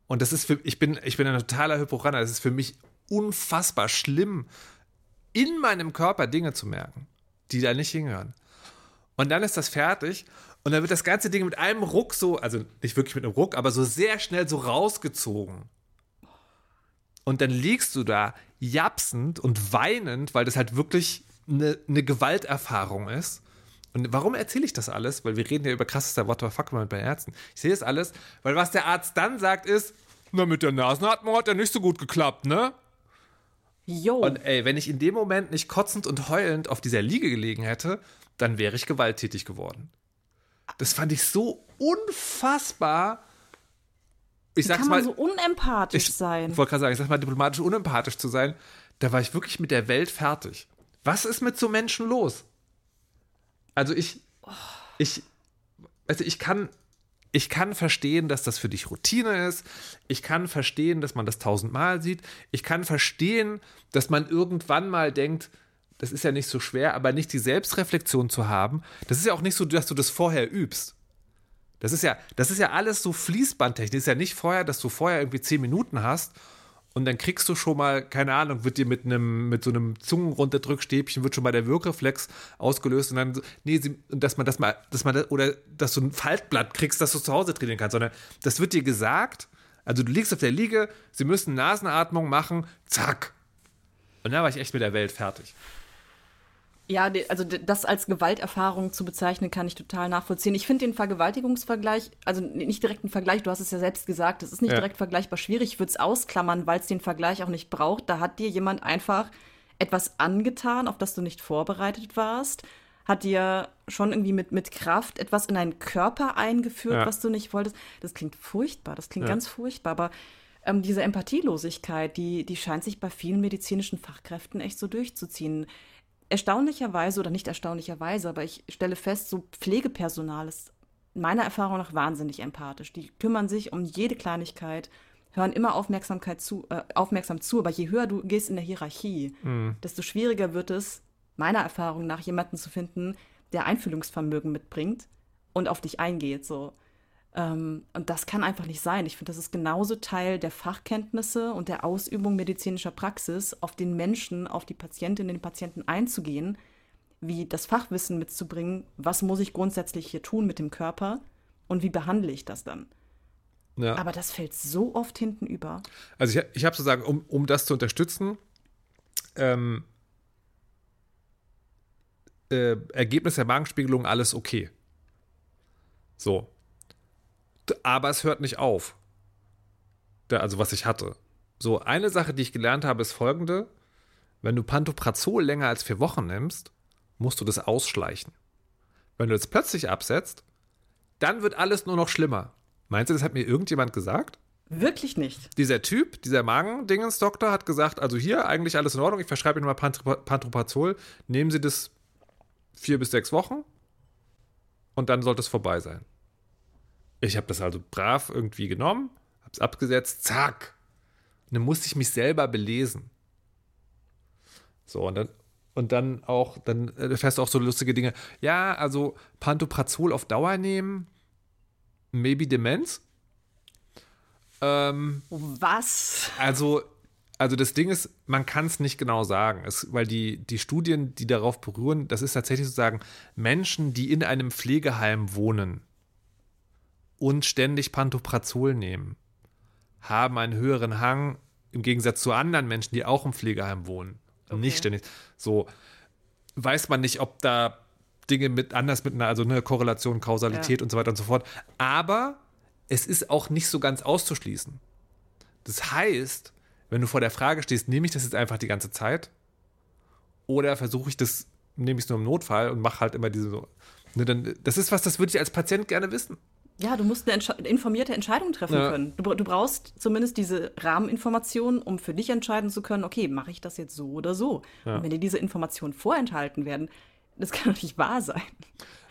Und das ist für, ich bin, ich bin ein totaler Hypochonder. Das ist für mich unfassbar schlimm, in meinem Körper Dinge zu merken, die da nicht hingehören. Und dann ist das fertig und dann wird das ganze Ding mit einem Ruck so, also nicht wirklich mit einem Ruck, aber so sehr schnell so rausgezogen. Und dann liegst du da japsend und weinend, weil das halt wirklich eine, eine Gewalterfahrung ist. Und warum erzähle ich das alles? Weil wir reden ja über krassester What the fuck bei Ärzten. Ich sehe das alles, weil was der Arzt dann sagt ist, na, mit der Nasenatmung hat ja nicht so gut geklappt, ne? Jo. Und ey, wenn ich in dem Moment nicht kotzend und heulend auf dieser Liege gelegen hätte, dann wäre ich gewalttätig geworden. Das fand ich so unfassbar. Ich sag's kann man mal, so unempathisch ich, sein? Ich wollte gerade sagen, ich sag mal diplomatisch unempathisch zu sein. Da war ich wirklich mit der Welt fertig. Was ist mit so Menschen los? Also ich, ich, also ich kann, ich kann verstehen, dass das für dich Routine ist. Ich kann verstehen, dass man das tausendmal sieht. Ich kann verstehen, dass man irgendwann mal denkt, das ist ja nicht so schwer, aber nicht die Selbstreflexion zu haben, das ist ja auch nicht so, dass du das vorher übst. Das ist ja, das ist ja alles so Fließbandtechnik. Das ist ja nicht vorher, dass du vorher irgendwie zehn Minuten hast und dann kriegst du schon mal, keine Ahnung, wird dir mit einem, mit so einem Zungenrunterdrückstäbchen wird schon mal der Wirkreflex ausgelöst und dann, nee, dass man das mal, dass man, das, oder dass du ein Faltblatt kriegst, dass du zu Hause trainieren kannst, sondern das wird dir gesagt, also du liegst auf der Liege, sie müssen Nasenatmung machen, zack. Und dann war ich echt mit der Welt fertig. Ja, also das als Gewalterfahrung zu bezeichnen, kann ich total nachvollziehen. Ich finde den Vergewaltigungsvergleich, also nicht direkt ein Vergleich, du hast es ja selbst gesagt, es ist nicht ja. direkt vergleichbar schwierig. Ich würde es ausklammern, weil es den Vergleich auch nicht braucht. Da hat dir jemand einfach etwas angetan, auf das du nicht vorbereitet warst, hat dir schon irgendwie mit, mit Kraft etwas in deinen Körper eingeführt, ja. was du nicht wolltest. Das klingt furchtbar, das klingt ja. ganz furchtbar, aber ähm, diese Empathielosigkeit, die, die scheint sich bei vielen medizinischen Fachkräften echt so durchzuziehen erstaunlicherweise oder nicht erstaunlicherweise, aber ich stelle fest, so Pflegepersonal ist meiner Erfahrung nach wahnsinnig empathisch. Die kümmern sich um jede Kleinigkeit, hören immer Aufmerksamkeit zu, äh, aufmerksam zu, aber je höher du gehst in der Hierarchie, mhm. desto schwieriger wird es, meiner Erfahrung nach, jemanden zu finden, der Einfühlungsvermögen mitbringt und auf dich eingeht. So. Ähm, und das kann einfach nicht sein. Ich finde, das ist genauso Teil der Fachkenntnisse und der Ausübung medizinischer Praxis, auf den Menschen, auf die Patientinnen, den Patienten einzugehen, wie das Fachwissen mitzubringen, was muss ich grundsätzlich hier tun mit dem Körper und wie behandle ich das dann. Ja. Aber das fällt so oft hinten über. Also ich, ich habe sozusagen, um, um das zu unterstützen, ähm, äh, Ergebnis der Magenspiegelung, alles okay. So, aber es hört nicht auf. also was ich hatte. So, eine Sache, die ich gelernt habe, ist folgende. Wenn du Pantoprazol länger als vier Wochen nimmst, musst du das ausschleichen. Wenn du das plötzlich absetzt, dann wird alles nur noch schlimmer. Meinst du, das hat mir irgendjemand gesagt? Wirklich nicht. Dieser Typ, dieser Magendingens-Doktor, hat gesagt: Also hier eigentlich alles in Ordnung, ich verschreibe Ihnen mal Pantoprazol. Nehmen Sie das vier bis sechs Wochen und dann sollte es vorbei sein. Ich habe das also brav irgendwie genommen, habe es abgesetzt, zack. Und dann musste ich mich selber belesen. So, und dann, und dann auch, dann erfährst du auch so lustige Dinge. Ja, also Pantoprazol auf Dauer nehmen, maybe Demenz. Ähm, Was? Also, also das Ding ist, man kann es nicht genau sagen, es, weil die, die Studien, die darauf berühren, das ist tatsächlich sozusagen Menschen, die in einem Pflegeheim wohnen und ständig Pantoprazol nehmen, haben einen höheren Hang im Gegensatz zu anderen Menschen, die auch im Pflegeheim wohnen okay. nicht ständig. So weiß man nicht, ob da Dinge mit anders mit einer, also eine Korrelation, Kausalität ja. und so weiter und so fort. Aber es ist auch nicht so ganz auszuschließen. Das heißt, wenn du vor der Frage stehst, nehme ich das jetzt einfach die ganze Zeit oder versuche ich das, nehme ich es nur im Notfall und mache halt immer diese so. Ne, dann, das ist was, das würde ich als Patient gerne wissen. Ja, du musst eine Entsche informierte Entscheidung treffen ja. können. Du, du, brauchst zumindest diese Rahmeninformationen, um für dich entscheiden zu können, okay, mache ich das jetzt so oder so? Ja. Und wenn dir diese Informationen vorenthalten werden, das kann doch nicht wahr sein.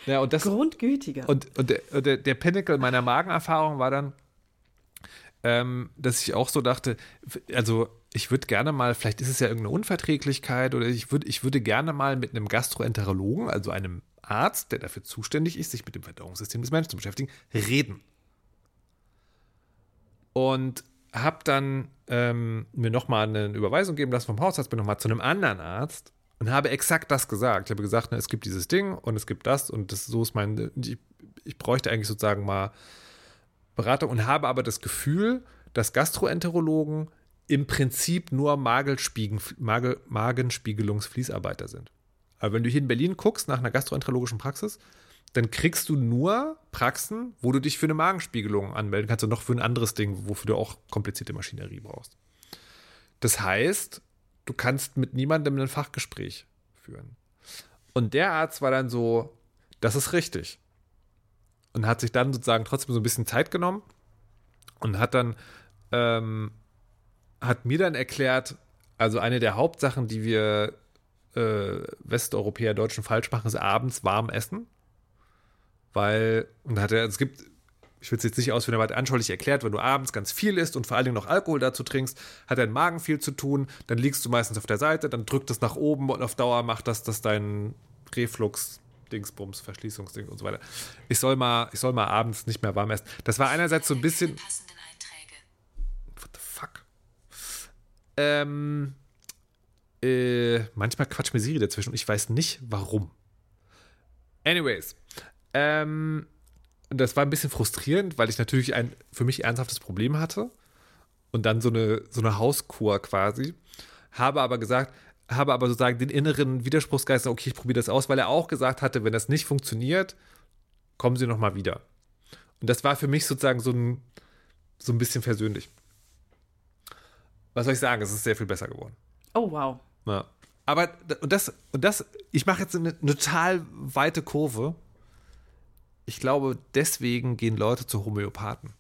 Ja, und das, Grundgütiger. Und, und der, der, der Pinnacle meiner Magenerfahrung war dann, ähm, dass ich auch so dachte, also ich würde gerne mal, vielleicht ist es ja irgendeine Unverträglichkeit oder ich, würd, ich würde gerne mal mit einem Gastroenterologen, also einem Arzt, der dafür zuständig ist, sich mit dem Verdauungssystem des Menschen zu beschäftigen, reden. Und habe dann ähm, mir nochmal eine Überweisung geben lassen vom Hausarzt, bin nochmal zu einem anderen Arzt und habe exakt das gesagt. Ich habe gesagt, ne, es gibt dieses Ding und es gibt das und das, so ist mein, ich, ich bräuchte eigentlich sozusagen mal Beratung und habe aber das Gefühl, dass Gastroenterologen im Prinzip nur Magenspiegel, Magenspiegelungsfließarbeiter sind. Aber wenn du hier in Berlin guckst nach einer gastroenterologischen Praxis, dann kriegst du nur Praxen, wo du dich für eine Magenspiegelung anmelden kannst und noch für ein anderes Ding, wofür du auch komplizierte Maschinerie brauchst. Das heißt, du kannst mit niemandem ein Fachgespräch führen. Und der Arzt war dann so, das ist richtig. Und hat sich dann sozusagen trotzdem so ein bisschen Zeit genommen und hat dann, ähm, hat mir dann erklärt, also eine der Hauptsachen, die wir äh, Westeuropäer Deutschen falsch machen, ist abends warm essen. Weil, und hat er, es gibt, ich will es jetzt nicht ausführen, aber hat anschaulich erklärt, wenn du abends ganz viel isst und vor allen Dingen noch Alkohol dazu trinkst, hat dein Magen viel zu tun, dann liegst du meistens auf der Seite, dann drückt es nach oben und auf Dauer macht das, dass dein Reflux Dingsbums, Verschließungsding und so weiter. Ich soll mal, ich soll mal abends nicht mehr warm essen. Das war einerseits so ein bisschen. What the fuck? Ähm, äh, manchmal quatscht mir Siri dazwischen und ich weiß nicht warum. Anyways, ähm, das war ein bisschen frustrierend, weil ich natürlich ein für mich ernsthaftes Problem hatte und dann so eine, so eine Hauskur quasi. Habe aber gesagt, habe aber sozusagen den inneren Widerspruchsgeist, okay, ich probiere das aus, weil er auch gesagt hatte, wenn das nicht funktioniert, kommen Sie nochmal wieder. Und das war für mich sozusagen so ein, so ein bisschen versöhnlich. Was soll ich sagen? Es ist sehr viel besser geworden. Oh, wow. Ja. Aber und das, und das, ich mache jetzt eine, eine total weite Kurve. Ich glaube, deswegen gehen Leute zu Homöopathen.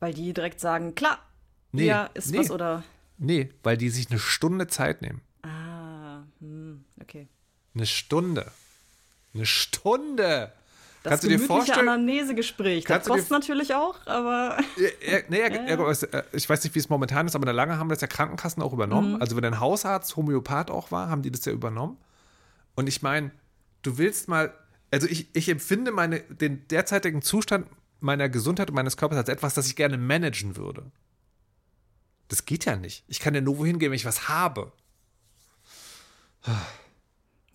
Weil die direkt sagen, klar, nee, ja, ist nee, was oder. Nee, weil die sich eine Stunde Zeit nehmen. Ah, hm, okay. Eine Stunde. Eine Stunde. Das kannst du dir vorstellen? Anamnesegespräch. Das kostet natürlich auch, aber. Ja, nee, ja. Äh, ich weiß nicht, wie es momentan ist, aber lange haben das ja Krankenkassen auch übernommen. Mhm. Also, wenn ein Hausarzt Homöopath auch war, haben die das ja übernommen. Und ich meine, du willst mal. Also, ich, ich empfinde meine, den derzeitigen Zustand meiner Gesundheit und meines Körpers als etwas, das ich gerne managen würde. Das geht ja nicht. Ich kann ja nur wohin gehen, wenn ich was habe.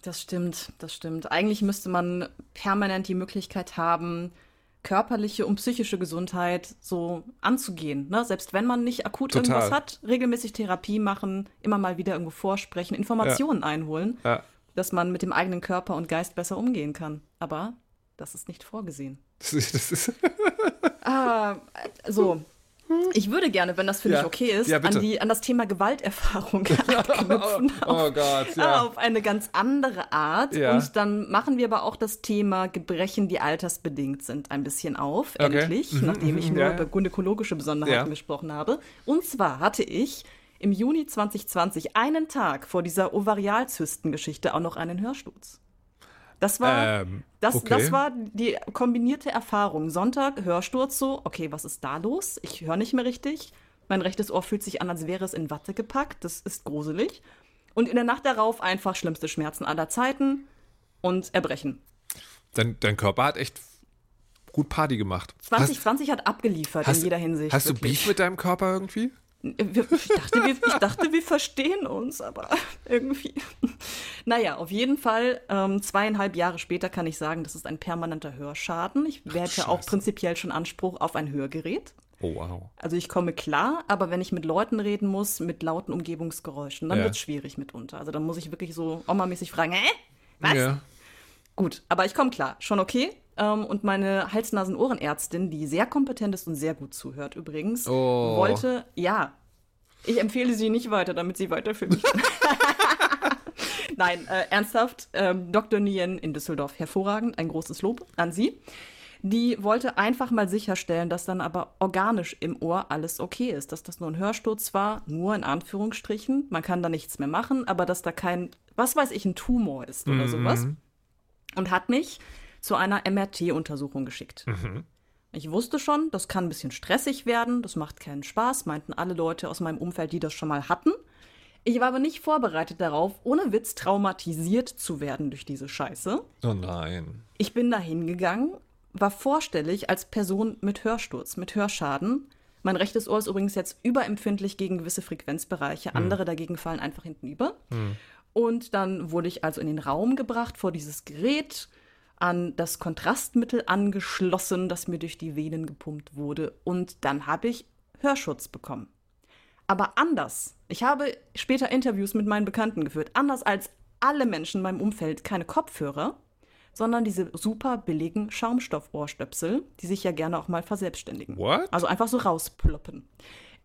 Das stimmt, das stimmt. Eigentlich müsste man permanent die Möglichkeit haben, körperliche und psychische Gesundheit so anzugehen. Ne? Selbst wenn man nicht akut Total. irgendwas hat, regelmäßig Therapie machen, immer mal wieder irgendwo vorsprechen, Informationen ja. einholen, ja. dass man mit dem eigenen Körper und Geist besser umgehen kann. Aber das ist nicht vorgesehen. Das ist, das ist ah, so, Ich würde gerne, wenn das für Ja. dich okay ist, Ja, an, die, an das Thema Gewalterfahrung anknüpfen. Oh, oh Gott, ja. auf eine ganz andere Art. Ja. Und dann machen wir aber auch das Thema Gebrechen, die altersbedingt sind, ein bisschen auf, Okay. endlich, Mhm, nachdem ich mhm, nur über gynäkologische Besonderheiten gesprochen habe. Und zwar hatte ich im Juni 2020, einen Tag vor dieser Ovarialzystengeschichte, auch noch einen Hörsturz. Das war, Ähm, das, okay. das war die kombinierte Erfahrung. Sonntag, Hörsturz so, okay, was ist da los? Ich höre nicht mehr richtig. Mein rechtes Ohr fühlt sich an, als wäre es in Watte gepackt. Das ist gruselig. Und in der Nacht darauf einfach schlimmste Schmerzen aller Zeiten und Erbrechen. Dein, dein Körper hat echt gut Party gemacht. 2020 hat abgeliefert hast, in jeder Hinsicht. Hast du wirklich. Beef mit deinem Körper irgendwie? Ich dachte, wir, ich dachte, wir verstehen uns, aber irgendwie. Naja, auf jeden Fall, ähm, zweieinhalb Jahre später kann ich sagen, das ist ein permanenter Hörschaden. Ich hätte auch Scheiße. prinzipiell schon Anspruch auf ein Hörgerät. Oh, wow. Also ich komme klar, aber wenn ich mit Leuten reden muss, mit lauten Umgebungsgeräuschen, dann Ja. wird es schwierig mitunter. Also dann muss ich wirklich so Oma-mäßig fragen, hä? Was? Ja. Gut, aber ich komme klar, schon okay. Ähm, und meine Hals-Nasen-Ohrenärztin, die sehr kompetent ist und sehr gut zuhört übrigens, Oh. wollte, ja, ich empfehle sie nicht weiter, damit sie weiter für mich. Nein, äh, ernsthaft, ähm, Dr. Nien in Düsseldorf, hervorragend, ein großes Lob an sie. Die wollte einfach mal sicherstellen, dass dann aber organisch im Ohr alles okay ist, dass das nur ein Hörsturz war, nur in Anführungsstrichen, man kann da nichts mehr machen, aber dass da kein, was weiß ich, ein Tumor ist oder sowas und hat mich zu einer MRT-Untersuchung geschickt. Ich wusste schon, das kann ein bisschen stressig werden, das macht keinen Spaß, meinten alle Leute aus meinem Umfeld, die das schon mal hatten. Ich war aber nicht vorbereitet darauf, ohne Witz traumatisiert zu werden durch diese Scheiße. Oh nein. Ich bin da hingegangen, war vorstellig als Person mit Hörsturz, mit Hörschaden. Mein rechtes Ohr ist übrigens jetzt überempfindlich gegen gewisse Frequenzbereiche, andere dagegen fallen einfach hinten über. Und dann wurde ich also in den Raum gebracht vor dieses Gerät, an das Kontrastmittel angeschlossen, das mir durch die Venen gepumpt wurde. Und dann habe ich Hörschutz bekommen. Aber anders. Ich habe später Interviews mit meinen Bekannten geführt. Anders als alle Menschen in meinem Umfeld keine Kopfhörer, sondern diese super billigen Schaumstoffohrstöpsel, die sich ja gerne auch mal verselbstständigen. What? Also einfach so rausploppen.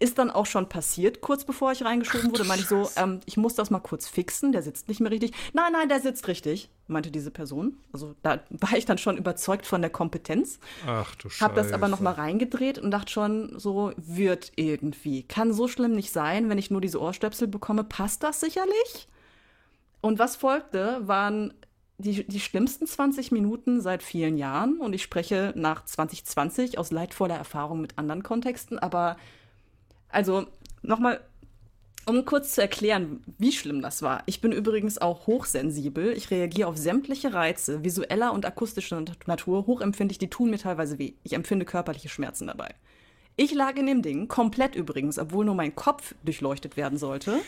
Ist dann auch schon passiert, kurz bevor ich reingeschoben wurde, meinte ich so, ähm, ich muss das mal kurz fixen, der sitzt nicht mehr richtig. Nein, nein, der sitzt richtig, meinte diese Person. Also da war ich dann schon überzeugt von der Kompetenz. Ach du Scheiße. Hab das aber noch mal reingedreht und dachte schon, so wird irgendwie. Kann so schlimm nicht sein, wenn ich nur diese Ohrstöpsel bekomme. Passt das sicherlich? Und was folgte, waren die, die schlimmsten 20 Minuten seit vielen Jahren. Und ich spreche nach 2020 aus leidvoller Erfahrung mit anderen Kontexten. Aber also nochmal, um kurz zu erklären, wie schlimm das war. Ich bin übrigens auch hochsensibel. Ich reagiere auf sämtliche Reize, visueller und akustischer Natur, hochempfindlich, die tun mir teilweise weh. Ich empfinde körperliche Schmerzen dabei. Ich lag in dem Ding, komplett übrigens, obwohl nur mein Kopf durchleuchtet werden sollte.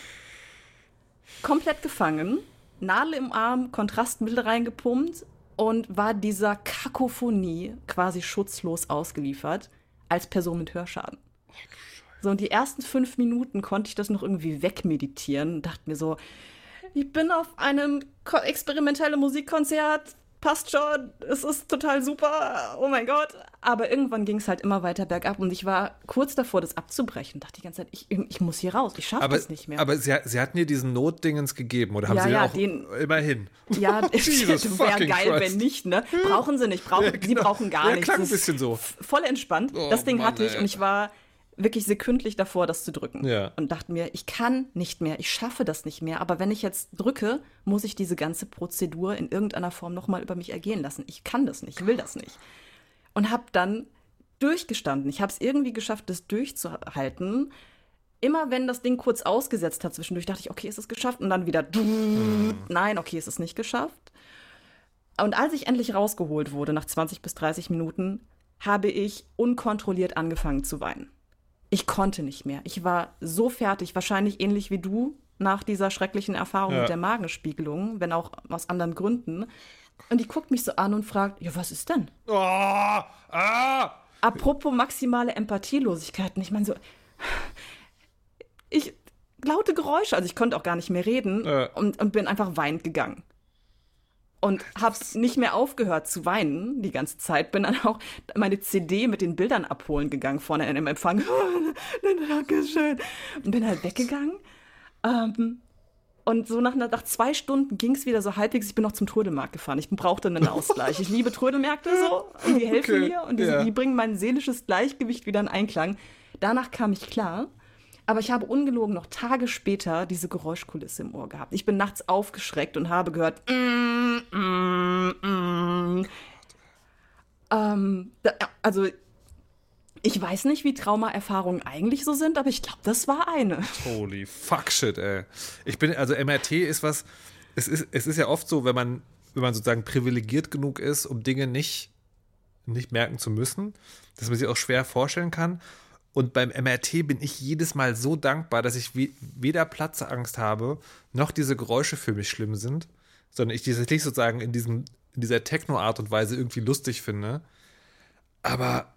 Komplett gefangen, Nadel im Arm, Kontrastmittel reingepumpt und war dieser Kakophonie quasi schutzlos ausgeliefert als Person mit Hörschaden. So, und die ersten fünf Minuten konnte ich das noch irgendwie wegmeditieren und dachte mir so, ich bin auf einem experimentellen Musikkonzert, passt schon, es ist total super, oh mein Gott. Aber irgendwann ging es halt immer weiter bergab und ich war kurz davor, das abzubrechen. Dachte die ganze Zeit, ich, ich muss hier raus, ich schaffe das nicht mehr. aber sie, sie hatten dir diesen Notdingens gegeben oder haben Ja, sie ja, auch den- immerhin? ja, Jesus wäre geil, Christ. wenn nicht, ne? Brauchen sie nicht, brauchen, Ja, sie genau. brauchen gar Ja, nichts. klang ein Das bisschen so. Voll entspannt. Oh, das Ding Mann, hatte ich ey. und ich war wirklich sekündlich davor, das zu drücken. Ja. Und dachte mir, ich kann nicht mehr, ich schaffe das nicht mehr. Aber wenn ich jetzt drücke, muss ich diese ganze Prozedur in irgendeiner Form nochmal über mich ergehen lassen. Ich kann das nicht, ich will das nicht. Und habe dann durchgestanden. Ich habe es irgendwie geschafft, das durchzuhalten. Immer wenn das Ding kurz ausgesetzt hat zwischendurch, dachte ich, okay, ist es geschafft. Und dann wieder, nein, okay, ist es nicht geschafft. Und als ich endlich rausgeholt wurde, nach 20 bis 30 Minuten, habe ich unkontrolliert angefangen zu weinen. Ich konnte nicht mehr. Ich war so fertig, wahrscheinlich ähnlich wie du nach dieser schrecklichen Erfahrung Ja. mit der Magenspiegelung, wenn auch aus anderen Gründen. Und die guckt mich so an und fragt, ja, was ist denn? Oh, ah, Apropos maximale Empathielosigkeit. Und ich meine so, ich, laute Geräusche, also ich konnte auch gar nicht mehr reden Ja. und, und bin einfach weinend gegangen. Und habe nicht mehr aufgehört zu weinen die ganze Zeit. Bin dann auch meine CD mit den Bildern abholen gegangen vorne in dem Empfang. Dankeschön. Und bin halt weggegangen. Ähm, und so nach, nach zwei Stunden ging es wieder so halbwegs. Ich bin noch zum Trödelmarkt gefahren. Ich brauchte einen Ausgleich. Ich liebe Trödelmärkte so und die helfen okay, mir und die, ja. die bringen mein seelisches Gleichgewicht wieder in Einklang. Danach kam ich klar. Aber ich habe ungelogen noch Tage später diese Geräuschkulisse im Ohr gehabt. Ich bin nachts aufgeschreckt und habe gehört. Mm, mm, mm. Ähm, da, also ich weiß nicht, wie Traumaerfahrungen eigentlich so sind, aber ich glaube, das war eine. Holy fuck shit, ey. Ich bin, also MRT ist was, es ist, es ist ja oft so, wenn man, wenn man sozusagen privilegiert genug ist, um Dinge nicht, nicht merken zu müssen, dass man sich auch schwer vorstellen kann. Und beim MRT bin ich jedes Mal so dankbar, dass ich weder Platzangst habe, noch diese Geräusche für mich schlimm sind, sondern ich die tatsächlich sozusagen in, diesem, in dieser Techno-Art und Weise irgendwie lustig finde. Aber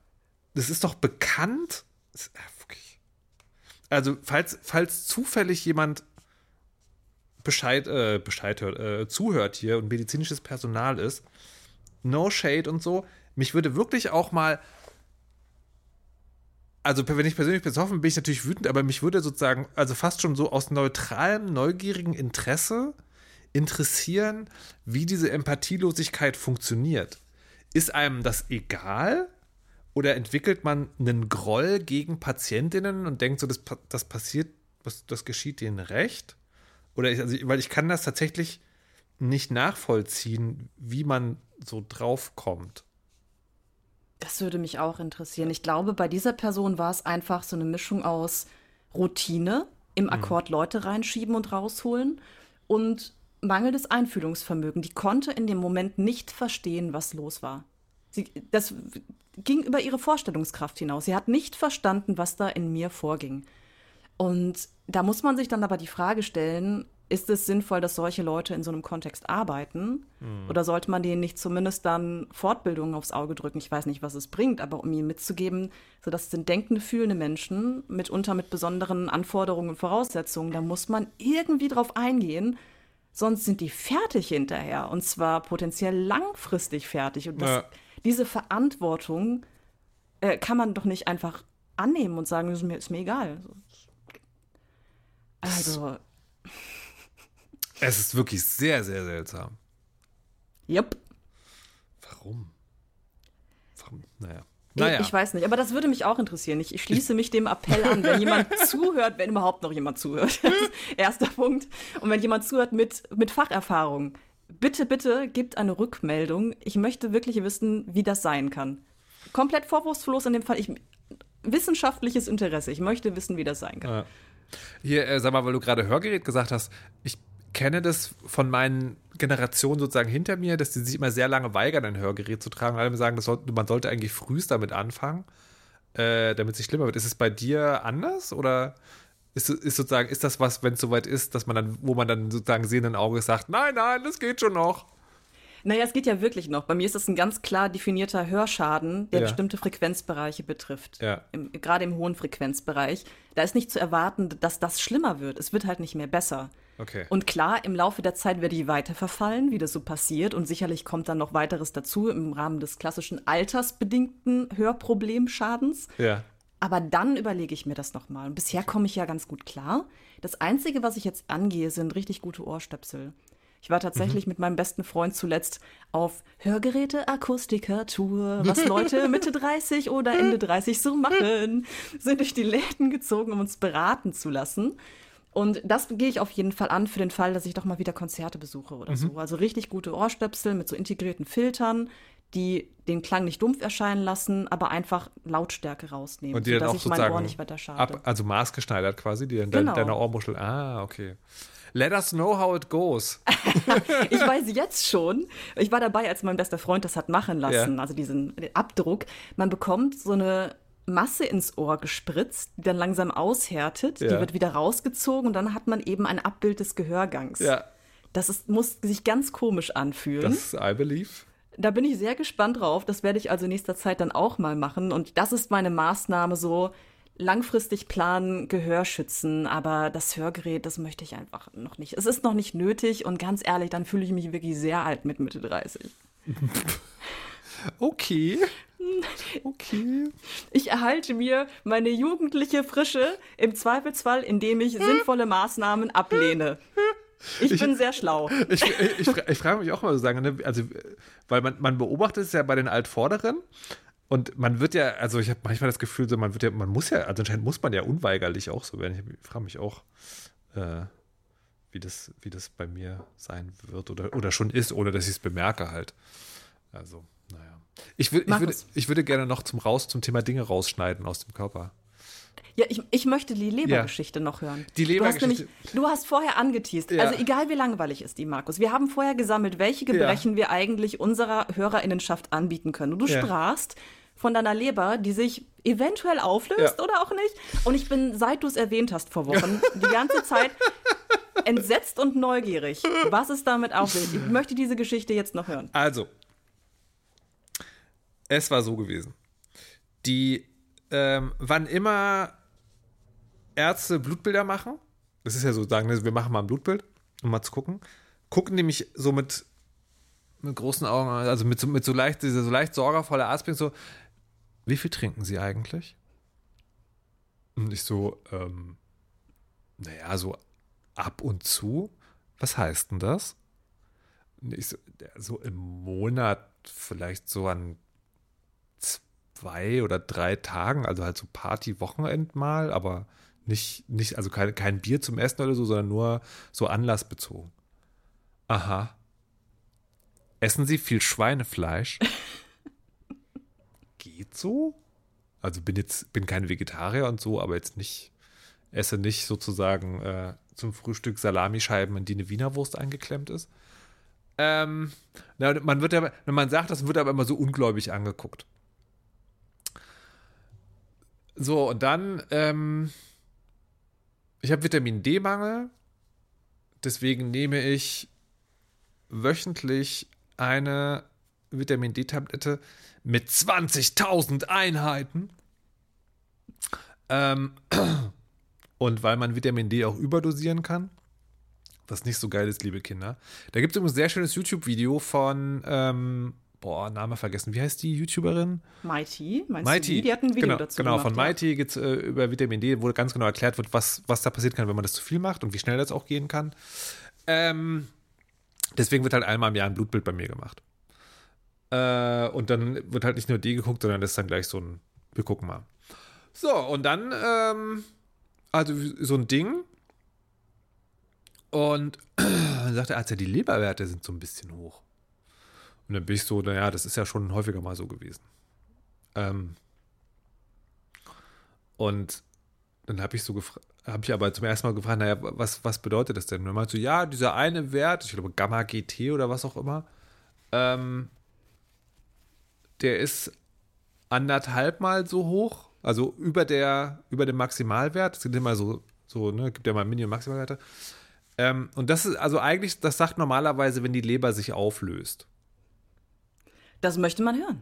das ist doch bekannt. Also, falls, falls zufällig jemand Bescheid, äh, Bescheid hört, äh, zuhört hier und medizinisches Personal ist, no shade und so, mich würde wirklich auch mal also wenn ich persönlich betroffen bin, ich natürlich wütend, aber mich würde sozusagen, also fast schon so aus neutralem, neugierigen Interesse interessieren, wie diese Empathielosigkeit funktioniert. Ist einem das egal? Oder entwickelt man einen Groll gegen Patientinnen und denkt so, das, das passiert, das, das geschieht denen recht? Oder ich, also, weil ich kann das tatsächlich nicht nachvollziehen, wie man so draufkommt. Das würde mich auch interessieren. Ich glaube, bei dieser Person war es einfach so eine Mischung aus Routine, im mhm. Akkord Leute reinschieben und rausholen und mangelndes Einfühlungsvermögen. Die konnte in dem Moment nicht verstehen, was los war. Sie, das ging über ihre Vorstellungskraft hinaus. Sie hat nicht verstanden, was da in mir vorging. Und da muss man sich dann aber die Frage stellen, ist es sinnvoll, dass solche Leute in so einem Kontext arbeiten? Mhm. Oder sollte man denen nicht zumindest dann Fortbildungen aufs Auge drücken? Ich weiß nicht, was es bringt, aber um ihnen mitzugeben, so das sind denkende, fühlende Menschen, mitunter mit besonderen Anforderungen und Voraussetzungen. Da muss man irgendwie drauf eingehen, sonst sind die fertig hinterher und zwar potenziell langfristig fertig. Und das, ja. diese Verantwortung äh, kann man doch nicht einfach annehmen und sagen, ist mir, ist mir egal. Also. Es ist wirklich sehr, sehr seltsam. Yep. Warum? Warum? Naja. Naja. Ich weiß nicht, aber das würde mich auch interessieren. Ich, ich schließe mich dem Appell an, wenn jemand zuhört, wenn überhaupt noch jemand zuhört. Erster Punkt. Und wenn jemand zuhört mit, mit Facherfahrung, bitte, bitte gebt eine Rückmeldung. Ich möchte wirklich wissen, wie das sein kann. Komplett vorwurfslos in dem Fall. Ich, wissenschaftliches Interesse. Ich möchte wissen, wie das sein kann. Ja. Hier, äh, sag mal, weil du gerade Hörgerät gesagt hast, ich kenne das von meinen Generationen sozusagen hinter mir, dass die sich immer sehr lange weigern, ein Hörgerät zu tragen. Alle sagen, sollte, man sollte eigentlich frühest damit anfangen, äh, damit es nicht schlimmer wird. Ist es bei dir anders oder ist, ist sozusagen, ist das was, wenn es soweit ist, dass man dann, wo man dann sozusagen sehenden Auges sagt, nein, nein, das geht schon noch? Naja, es geht ja wirklich noch. Bei mir ist das ein ganz klar definierter Hörschaden, der ja. bestimmte Frequenzbereiche betrifft. Ja. Im, gerade im hohen Frequenzbereich. Da ist nicht zu erwarten, dass das schlimmer wird. Es wird halt nicht mehr besser. Okay. Und klar, im Laufe der Zeit werde ich weiter verfallen, wie das so passiert. Und sicherlich kommt dann noch weiteres dazu im Rahmen des klassischen altersbedingten Hörproblemschadens. Ja. Aber dann überlege ich mir das nochmal. Und bisher komme ich ja ganz gut klar. Das Einzige, was ich jetzt angehe, sind richtig gute Ohrstöpsel. Ich war tatsächlich mhm. mit meinem besten Freund zuletzt auf Hörgeräte-Akustiker-Tour, was Leute Mitte 30 oder Ende 30 so machen, sind durch die Läden gezogen, um uns beraten zu lassen. Und das gehe ich auf jeden Fall an für den Fall, dass ich doch mal wieder Konzerte besuche oder mhm. so. Also richtig gute Ohrstöpsel mit so integrierten Filtern, die den Klang nicht dumpf erscheinen lassen, aber einfach Lautstärke rausnehmen, und die sodass dann auch ich mein Ohr nicht weiter schade. Ab, also maßgeschneidert quasi, die in genau. deiner Ohrmuschel. Ah, okay. Let us know how it goes. ich weiß jetzt schon. Ich war dabei, als mein bester Freund das hat machen lassen, ja. also diesen Abdruck. Man bekommt so eine Masse ins Ohr gespritzt, die dann langsam aushärtet, ja. die wird wieder rausgezogen und dann hat man eben ein Abbild des Gehörgangs. Ja. Das ist, muss sich ganz komisch anfühlen. Das ist I believe. Da bin ich sehr gespannt drauf. Das werde ich also in nächster Zeit dann auch mal machen. Und das ist meine Maßnahme so, langfristig planen, Gehör schützen, aber das Hörgerät, das möchte ich einfach noch nicht. Es ist noch nicht nötig und ganz ehrlich, dann fühle ich mich wirklich sehr alt mit Mitte 30. Okay. Okay. Ich erhalte mir meine jugendliche Frische im Zweifelsfall, indem ich sinnvolle Maßnahmen ablehne. Ich, ich bin sehr schlau. Ich, ich, ich, frage mich auch mal so sagen, ne? also, weil man, man beobachtet es ja bei den Altvorderen und man wird ja, also ich habe manchmal das Gefühl, so man wird ja, man muss ja, also anscheinend muss man ja unweigerlich auch so werden. Ich frage mich auch, äh, wie das, wie das bei mir sein wird oder, oder schon ist, ohne dass ich es bemerke halt. Also, naja. Ich, will, ich, würde, ich würde gerne noch zum Raus, zum Thema Dinge rausschneiden aus dem Körper. Ja, ich, ich möchte die Lebergeschichte ja. noch hören. Die Lebergeschichte. Du hast, nämlich, du hast vorher angeteased. Ja. Also egal wie langweilig ist die, Markus. Wir haben vorher gesammelt, welche Gebrechen ja. wir eigentlich unserer Hörerinnenschaft anbieten können. Und du sprachst von deiner Leber, die sich eventuell auflöst oder auch nicht. Und ich bin, seit du es erwähnt hast vor Wochen, die ganze Zeit entsetzt und neugierig, was es damit auf sich. Ich möchte diese Geschichte jetzt noch hören. Also, es war so gewesen. Die, ähm, wann immer Ärzte Blutbilder machen, das ist ja so, sagen wir machen mal ein Blutbild, um mal zu gucken, gucken nämlich so mit, mit großen Augen, also mit so, mit so leicht, dieser so leicht sorgervoller Arztblick so, wie viel trinken Sie eigentlich? Und ich so, ähm, naja, so ab und zu. Was heißt denn das? Und ich so, so im Monat vielleicht so an zwei oder drei Tagen, also halt so Party-Wochenend mal, aber nicht, nicht, also kein, kein Bier zum Essen oder so, sondern nur so anlassbezogen. Aha. Essen Sie viel Schweinefleisch? Geht so? Also bin jetzt, bin kein Vegetarier und so, aber jetzt nicht, esse nicht sozusagen äh, zum Frühstück Salamischeiben, in die eine Wienerwurst eingeklemmt ist. Ähm, na, man wird ja, wenn man sagt, das wird aber immer so ungläubig angeguckt. So, und dann, ähm, ich habe Vitamin D-Mangel, deswegen nehme ich wöchentlich eine Vitamin D-Tablette mit 20.000 Einheiten. Ähm, und weil man Vitamin D auch überdosieren kann, was nicht so geil ist, liebe Kinder. Da gibt es übrigens ein sehr schönes YouTube-Video von ähm, boah, Name vergessen. Wie heißt die YouTuberin? Mighty, meinst Mighty. du? Die, hat ein Video genau, dazu Genau, gemacht, von ja. Mighty geht es äh, über Vitamin D, wo ganz genau erklärt wird, was, was da passieren kann, wenn man das zu viel macht und wie schnell das auch gehen kann. Ähm, deswegen wird halt einmal im Jahr ein Blutbild bei mir gemacht. Äh, und dann wird halt nicht nur D geguckt, sondern das ist dann gleich so ein, wir gucken mal. So, und dann, ähm, also so ein Ding. Und dann sagt Arzt, ja, die Leberwerte sind so ein bisschen hoch. Und dann bin ich so, naja, das ist ja schon häufiger mal so gewesen. Ähm, und dann habe ich so habe ich aber zum ersten Mal gefragt, naja, was, was bedeutet das denn? Und dann meinte so, ja, dieser eine Wert, ich glaube Gamma GT oder was auch immer, ähm, der ist anderthalb Mal so hoch, also über der, über dem Maximalwert. Es gibt immer so, so, ne, gibt ja mal Mini- und Maximalwerte. Ähm, und das ist also eigentlich, das sagt normalerweise, wenn die Leber sich auflöst. Das möchte man hören.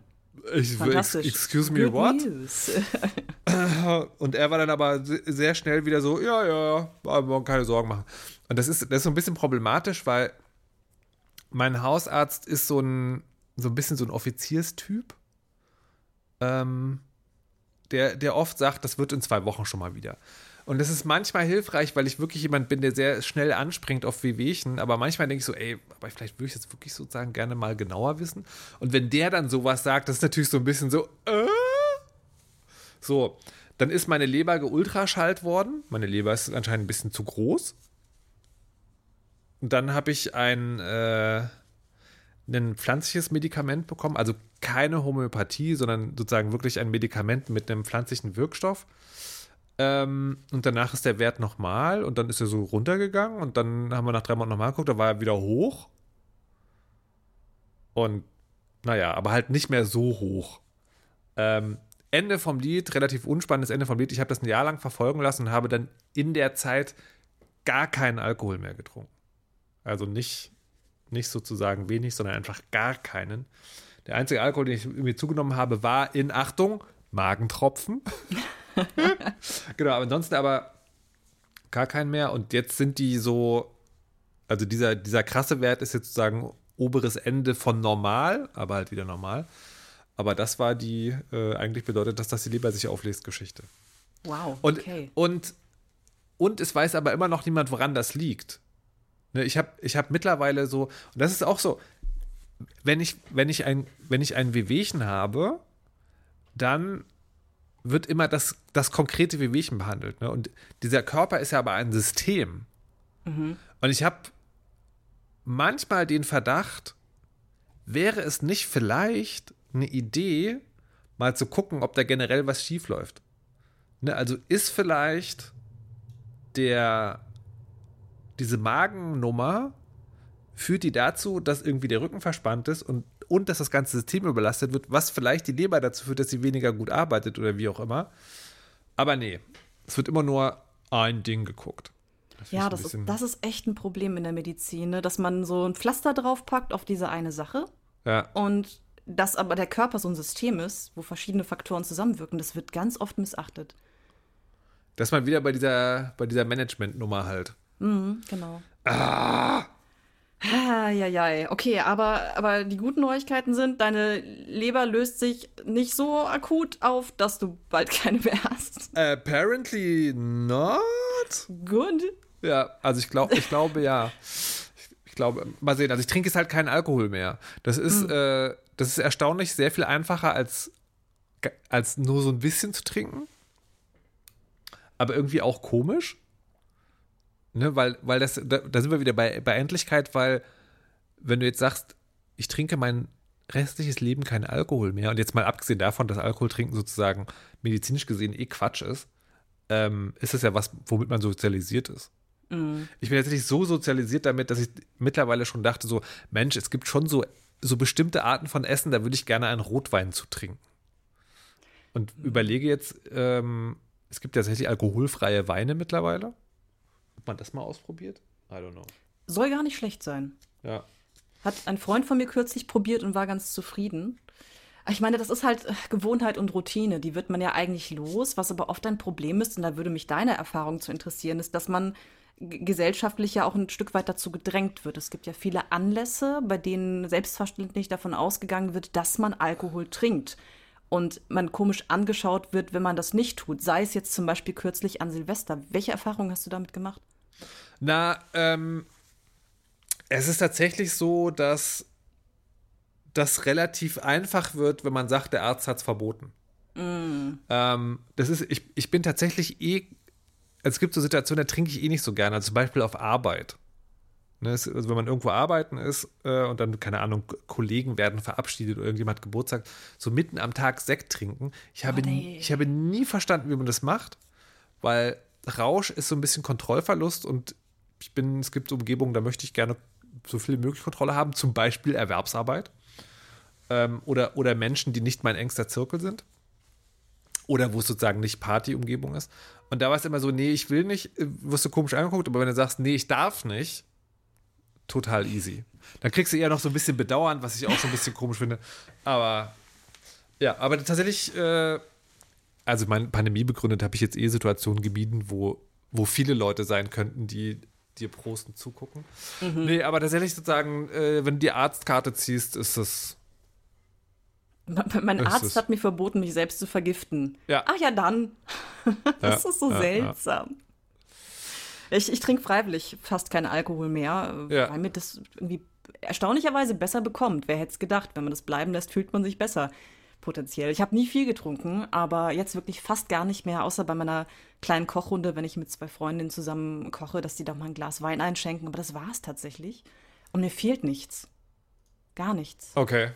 Ich, Fantastisch. Excuse me, Good what? und er war dann aber sehr schnell wieder so, ja, ja, aber keine Sorgen machen. Und das ist, das ist so ein bisschen problematisch, weil mein Hausarzt ist so ein, so ein bisschen so ein Offizierstyp, ähm, der, der oft sagt, das wird in zwei Wochen schon mal wieder. Und das ist manchmal hilfreich, weil ich wirklich jemand bin, der sehr schnell anspringt auf Wehwehchen. Aber manchmal denke ich so, ey, aber vielleicht würde ich das wirklich sozusagen gerne mal genauer wissen. Und wenn der dann sowas sagt, das ist natürlich so ein bisschen so, äh? So, dann ist meine Leber geultraschallt worden. Meine Leber ist anscheinend ein bisschen zu groß. Und dann habe ich ein, äh, ein pflanzliches Medikament bekommen. Also keine Homöopathie, sondern sozusagen wirklich ein Medikament mit einem pflanzlichen Wirkstoff ähm, und danach ist der Wert nochmal und dann ist er so runtergegangen und dann haben wir nach drei Monaten nochmal geguckt, da war er wieder hoch. Und naja, aber halt nicht mehr so hoch. Ähm, Ende vom Lied, relativ unspannendes Ende vom Lied. Ich habe das ein Jahr lang verfolgen lassen und habe dann in der Zeit gar keinen Alkohol mehr getrunken. Also nicht, nicht sozusagen wenig, sondern einfach gar keinen. Der einzige Alkohol, den ich mir zugenommen habe, war in Achtung, Magentropfen. genau, aber ansonsten aber gar keinen mehr. Und jetzt sind die so, also dieser, dieser krasse Wert ist jetzt sozusagen oberes Ende von normal, aber halt wieder normal. Aber das war die, äh, eigentlich bedeutet das, dass die Leber sich auflässt, Geschichte. Wow, und, okay. Und, und es weiß aber immer noch niemand, woran das liegt. Ne, ich habe ich hab mittlerweile so, und das ist auch so, wenn ich, wenn ich ein, wenn ich ein Wehwehchen habe, dann wird immer das, das konkrete Wehwehchen behandelt. Ne? Und dieser Körper ist ja aber ein System. Mhm. Und ich habe manchmal den Verdacht, wäre es nicht vielleicht eine Idee, mal zu gucken, ob da generell was schief läuft. Ne? Also ist vielleicht der diese Magennummer führt die dazu, dass irgendwie der Rücken verspannt ist und, und dass das ganze System überlastet wird, was vielleicht die Leber dazu führt, dass sie weniger gut arbeitet oder wie auch immer. Aber nee, es wird immer nur ein Ding geguckt. Das ja, das ist, das ist echt ein Problem in der Medizin, ne? dass man so ein Pflaster draufpackt auf diese eine Sache. Ja. Und dass aber der Körper so ein System ist, wo verschiedene Faktoren zusammenwirken, das wird ganz oft missachtet. Dass man wieder bei dieser, bei dieser Management-Nummer halt. Mhm, genau. Ah! Ja, ja, ja. Okay, aber, aber die guten Neuigkeiten sind, deine Leber löst sich nicht so akut auf, dass du bald keine mehr hast. Apparently not. Good. Ja, also ich glaube, ich glaube ja. Ich glaube, mal sehen. Also ich trinke jetzt halt keinen Alkohol mehr. Das ist, hm. äh, das ist erstaunlich sehr viel einfacher als, als nur so ein bisschen zu trinken. Aber irgendwie auch komisch. Ne, weil, weil das, da, da sind wir wieder bei, bei Endlichkeit, weil wenn du jetzt sagst, ich trinke mein restliches Leben keinen Alkohol mehr, und jetzt mal abgesehen davon, dass Alkohol trinken sozusagen medizinisch gesehen eh Quatsch ist, ähm, ist es ja was, womit man sozialisiert ist. Mhm. Ich bin tatsächlich so sozialisiert damit, dass ich mittlerweile schon dachte, so, Mensch, es gibt schon so, so bestimmte Arten von Essen, da würde ich gerne einen Rotwein zu trinken. Und mhm. überlege jetzt, ähm, es gibt tatsächlich alkoholfreie Weine mittlerweile. Hat man das mal ausprobiert? I don't know. Soll gar nicht schlecht sein. Ja. Hat ein Freund von mir kürzlich probiert und war ganz zufrieden. Ich meine, das ist halt äh, Gewohnheit und Routine. Die wird man ja eigentlich los. Was aber oft ein Problem ist, und da würde mich deine Erfahrung zu interessieren, ist, dass man gesellschaftlich ja auch ein Stück weit dazu gedrängt wird. Es gibt ja viele Anlässe, bei denen selbstverständlich davon ausgegangen wird, dass man Alkohol trinkt und man komisch angeschaut wird, wenn man das nicht tut. Sei es jetzt zum Beispiel kürzlich an Silvester. Welche Erfahrungen hast du damit gemacht? Na, ähm, es ist tatsächlich so, dass das relativ einfach wird, wenn man sagt, der Arzt hat es verboten. Mm. Ähm, das ist, ich, ich bin tatsächlich eh, es gibt so Situationen, da trinke ich eh nicht so gerne, also zum Beispiel auf Arbeit. Ne, also wenn man irgendwo arbeiten ist äh, und dann, keine Ahnung, Kollegen werden verabschiedet oder irgendjemand hat Geburtstag, so mitten am Tag Sekt trinken. Ich habe, oh, nee. ich habe nie verstanden, wie man das macht, weil Rausch ist so ein bisschen Kontrollverlust und ich bin, es gibt Umgebungen, da möchte ich gerne so viel wie möglich Kontrolle haben, zum Beispiel Erwerbsarbeit ähm, oder, oder Menschen, die nicht mein engster Zirkel sind oder wo es sozusagen nicht Partyumgebung ist. Und da war es immer so, nee, ich will nicht, äh, wirst du komisch angeguckt, aber wenn du sagst, nee, ich darf nicht, total easy. Dann kriegst du eher noch so ein bisschen Bedauern, was ich auch so ein bisschen komisch finde. Aber ja, aber tatsächlich, äh, also meine Pandemie begründet, habe ich jetzt eh Situationen gemieden, wo, wo viele Leute sein könnten, die dir prosten zugucken. Mhm. Nee, aber tatsächlich sozusagen, äh, wenn du die Arztkarte ziehst, ist das. Mein ist Arzt es. hat mir verboten, mich selbst zu vergiften. Ja. Ach ja, dann. das ja, ist so ja, seltsam. Ja. Ich, ich trinke freiwillig fast keinen Alkohol mehr, weil mir das irgendwie erstaunlicherweise besser bekommt. Wer hätte es gedacht? Wenn man das bleiben lässt, fühlt man sich besser. Potenziell. Ich habe nie viel getrunken, aber jetzt wirklich fast gar nicht mehr, außer bei meiner kleinen Kochrunde, wenn ich mit zwei Freundinnen zusammen koche, dass die da mal ein Glas Wein einschenken. Aber das war es tatsächlich. Und mir fehlt nichts. Gar nichts. Okay.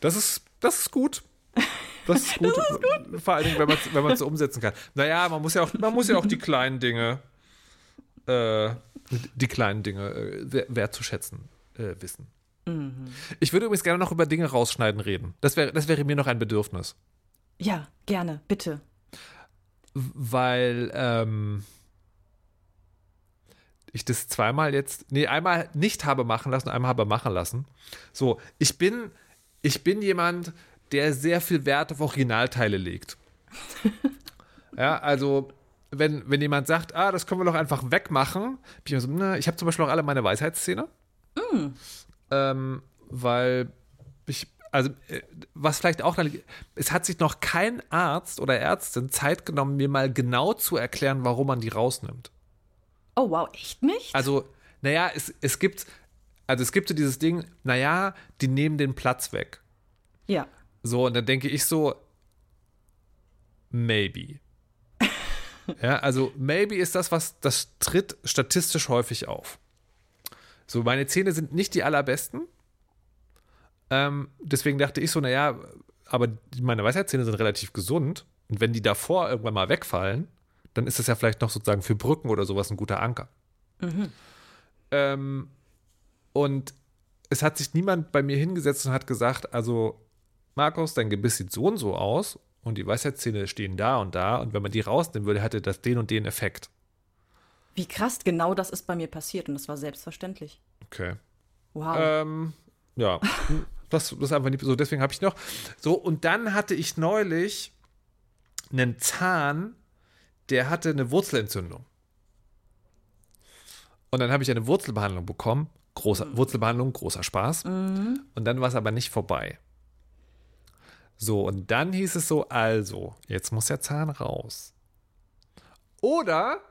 Das ist, das ist gut. Das ist gut. das ist gut. Vor allen Dingen, wenn man es so umsetzen kann. Naja, man muss ja auch, man muss ja auch die kleinen Dinge äh, die kleinen Dinge äh, wertzuschätzen äh, wissen. Mhm. Ich würde übrigens gerne noch über Dinge rausschneiden reden. Das, wär, das wäre mir noch ein Bedürfnis. Ja, gerne, bitte. Weil ähm, ich das zweimal jetzt, nee, einmal nicht habe machen lassen, einmal habe machen lassen. So, ich bin, ich bin jemand, der sehr viel Wert auf Originalteile legt. Ja, also wenn, wenn jemand sagt, ah, das können wir doch einfach wegmachen, bin ich so, na, ich habe zum Beispiel auch alle meine Weisheitszähne. Mm. Ähm, weil ich, also, äh, was vielleicht auch, es hat sich noch kein Arzt oder Ärztin Zeit genommen, mir mal genau zu erklären, warum man die rausnimmt. Oh, wow, echt nicht? Also, naja, es, es gibt, also es gibt so dieses Ding, naja, die nehmen den Platz weg. Ja. So, und dann denke ich so, maybe. ja, also maybe ist das, was das tritt statistisch häufig auf. So, meine Zähne sind nicht die allerbesten. Ähm, deswegen dachte ich so, naja, aber meine Weisheitszähne sind relativ gesund. Und wenn die davor irgendwann mal wegfallen, dann ist das ja vielleicht noch sozusagen für Brücken oder sowas ein guter Anker. Mhm. Ähm, und es hat sich niemand bei mir hingesetzt und hat gesagt, also Markus, dein Gebiss sieht so und so aus und die Weisheitszähne stehen da und da und wenn man die rausnehmen würde, hätte das den und den Effekt. Wie krass, genau das ist bei mir passiert und das war selbstverständlich. Okay. Wow. Ähm, ja, das, das ist einfach nicht so, deswegen habe ich noch. So, und dann hatte ich neulich einen Zahn, der hatte eine Wurzelentzündung. Und dann habe ich eine Wurzelbehandlung bekommen. Großer, mhm. Wurzelbehandlung, großer Spaß. Mhm. Und dann war es aber nicht vorbei. So, und dann hieß es so, also, jetzt muss der Zahn raus. Oder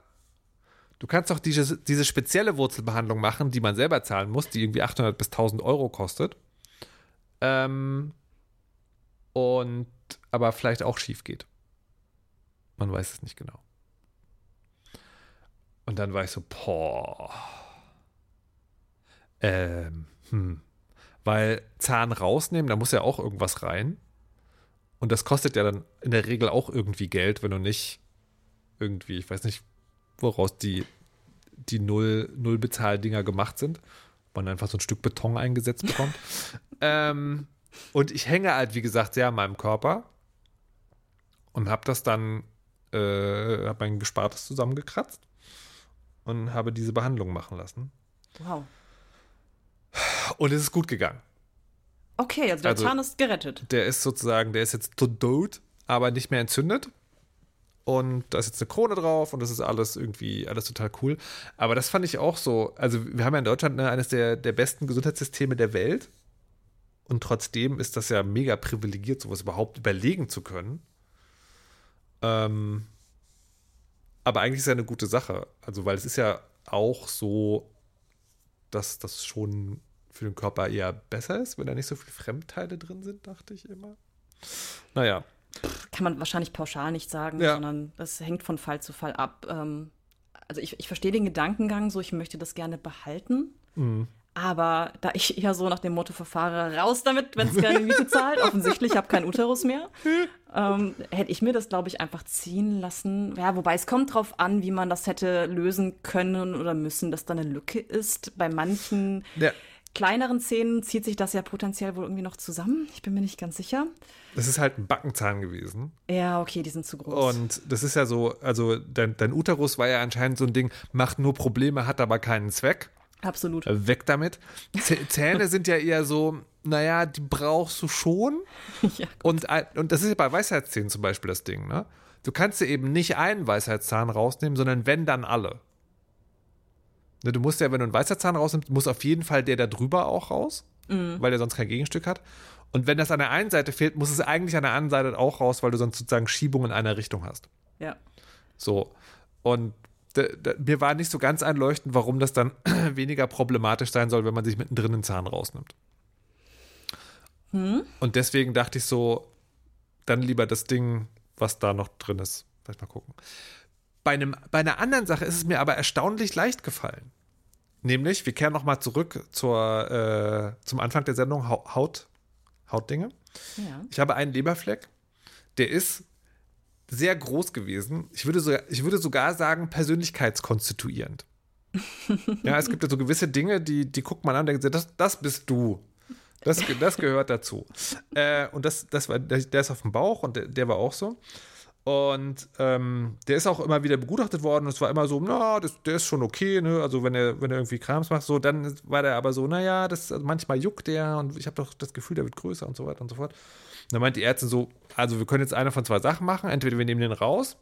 du kannst doch diese, diese spezielle Wurzelbehandlung machen, die man selber zahlen muss, die irgendwie 800 bis 1000 Euro kostet. Ähm, und aber vielleicht auch schief geht. Man weiß es nicht genau. Und dann war ich so, boah. Ähm, hm. Weil Zahn rausnehmen, da muss ja auch irgendwas rein. Und das kostet ja dann in der Regel auch irgendwie Geld, wenn du nicht irgendwie, ich weiß nicht, woraus die, die Null, Null-Bezahl-Dinger gemacht sind. Man einfach so ein Stück Beton eingesetzt bekommt. ähm, und ich hänge halt, wie gesagt, sehr an meinem Körper. Und habe das dann, äh, habe mein Gespartes zusammengekratzt und habe diese Behandlung machen lassen. Wow. Und es ist gut gegangen. Okay, also der also, Zahn ist gerettet. Der ist sozusagen, der ist jetzt tot, aber nicht mehr entzündet. Und da ist jetzt eine Krone drauf und das ist alles irgendwie, alles total cool. Aber das fand ich auch so. Also, wir haben ja in Deutschland ne, eines der, der besten Gesundheitssysteme der Welt. Und trotzdem ist das ja mega privilegiert, sowas überhaupt überlegen zu können. Ähm, aber eigentlich ist ja eine gute Sache. Also, weil es ist ja auch so, dass das schon für den Körper eher besser ist, wenn da nicht so viele Fremdteile drin sind, dachte ich immer. Naja. Kann man wahrscheinlich pauschal nicht sagen, ja. sondern das hängt von Fall zu Fall ab. Ähm, also ich, ich verstehe den Gedankengang so, ich möchte das gerne behalten. Mhm. Aber da ich ja so nach dem Motto verfahre, raus damit, wenn es keine Miete zahlt, offensichtlich, ich habe keinen Uterus mehr, ähm, hätte ich mir das, glaube ich, einfach ziehen lassen. Ja, wobei es kommt drauf an, wie man das hätte lösen können oder müssen, dass da eine Lücke ist. Bei manchen ja. Kleineren Zähnen zieht sich das ja potenziell wohl irgendwie noch zusammen. Ich bin mir nicht ganz sicher. Das ist halt ein Backenzahn gewesen. Ja, okay, die sind zu groß. Und das ist ja so, also dein, dein Uterus war ja anscheinend so ein Ding, macht nur Probleme, hat aber keinen Zweck. Absolut. Äh, weg damit. Zähne sind ja eher so, naja, die brauchst du schon. ja, und, und das ist ja bei Weisheitszähnen zum Beispiel das Ding, ne? Du kannst dir eben nicht einen Weisheitszahn rausnehmen, sondern wenn, dann alle. Ne, du musst ja, wenn du einen Weisheitszahn rausnimmst, muss auf jeden Fall der da drüber auch raus, mhm. weil der sonst kein Gegenstück hat. Und wenn das an der einen Seite fehlt, muss es eigentlich an der anderen Seite auch raus, weil du sonst sozusagen Schiebung in einer Richtung hast. Ja. So. Und mir war nicht so ganz einleuchtend, warum das dann weniger problematisch sein soll, wenn man sich mittendrin den Zahn rausnimmt. Hm? Und deswegen dachte ich so, dann lieber das Ding, was da noch drin ist. Vielleicht mal gucken. Bei, einem, bei einer anderen Sache ist es mir aber erstaunlich leicht gefallen. Nämlich, wir kehren nochmal zurück zur, äh, zum Anfang der Sendung Haut, Hautdinge. Ja. Ich habe einen Leberfleck, der ist sehr groß gewesen. Ich würde, sogar, ich würde sogar sagen, persönlichkeitskonstituierend. ja, es gibt ja so gewisse Dinge, die, die guckt man an und denkt, das, das bist du. Das, das gehört dazu. Äh, und das, das war, der, der, ist auf dem Bauch und der, der war auch so. Und ähm, der ist auch immer wieder begutachtet worden. Es war immer so, na, das, der ist schon okay, ne? Also wenn er, wenn er irgendwie Krams macht, so, dann war der aber so, naja, das also manchmal juckt der und ich habe doch das Gefühl, der wird größer und so weiter und so fort. Und dann meint die Ärztin so, also wir können jetzt eine von zwei Sachen machen. Entweder wir nehmen den raus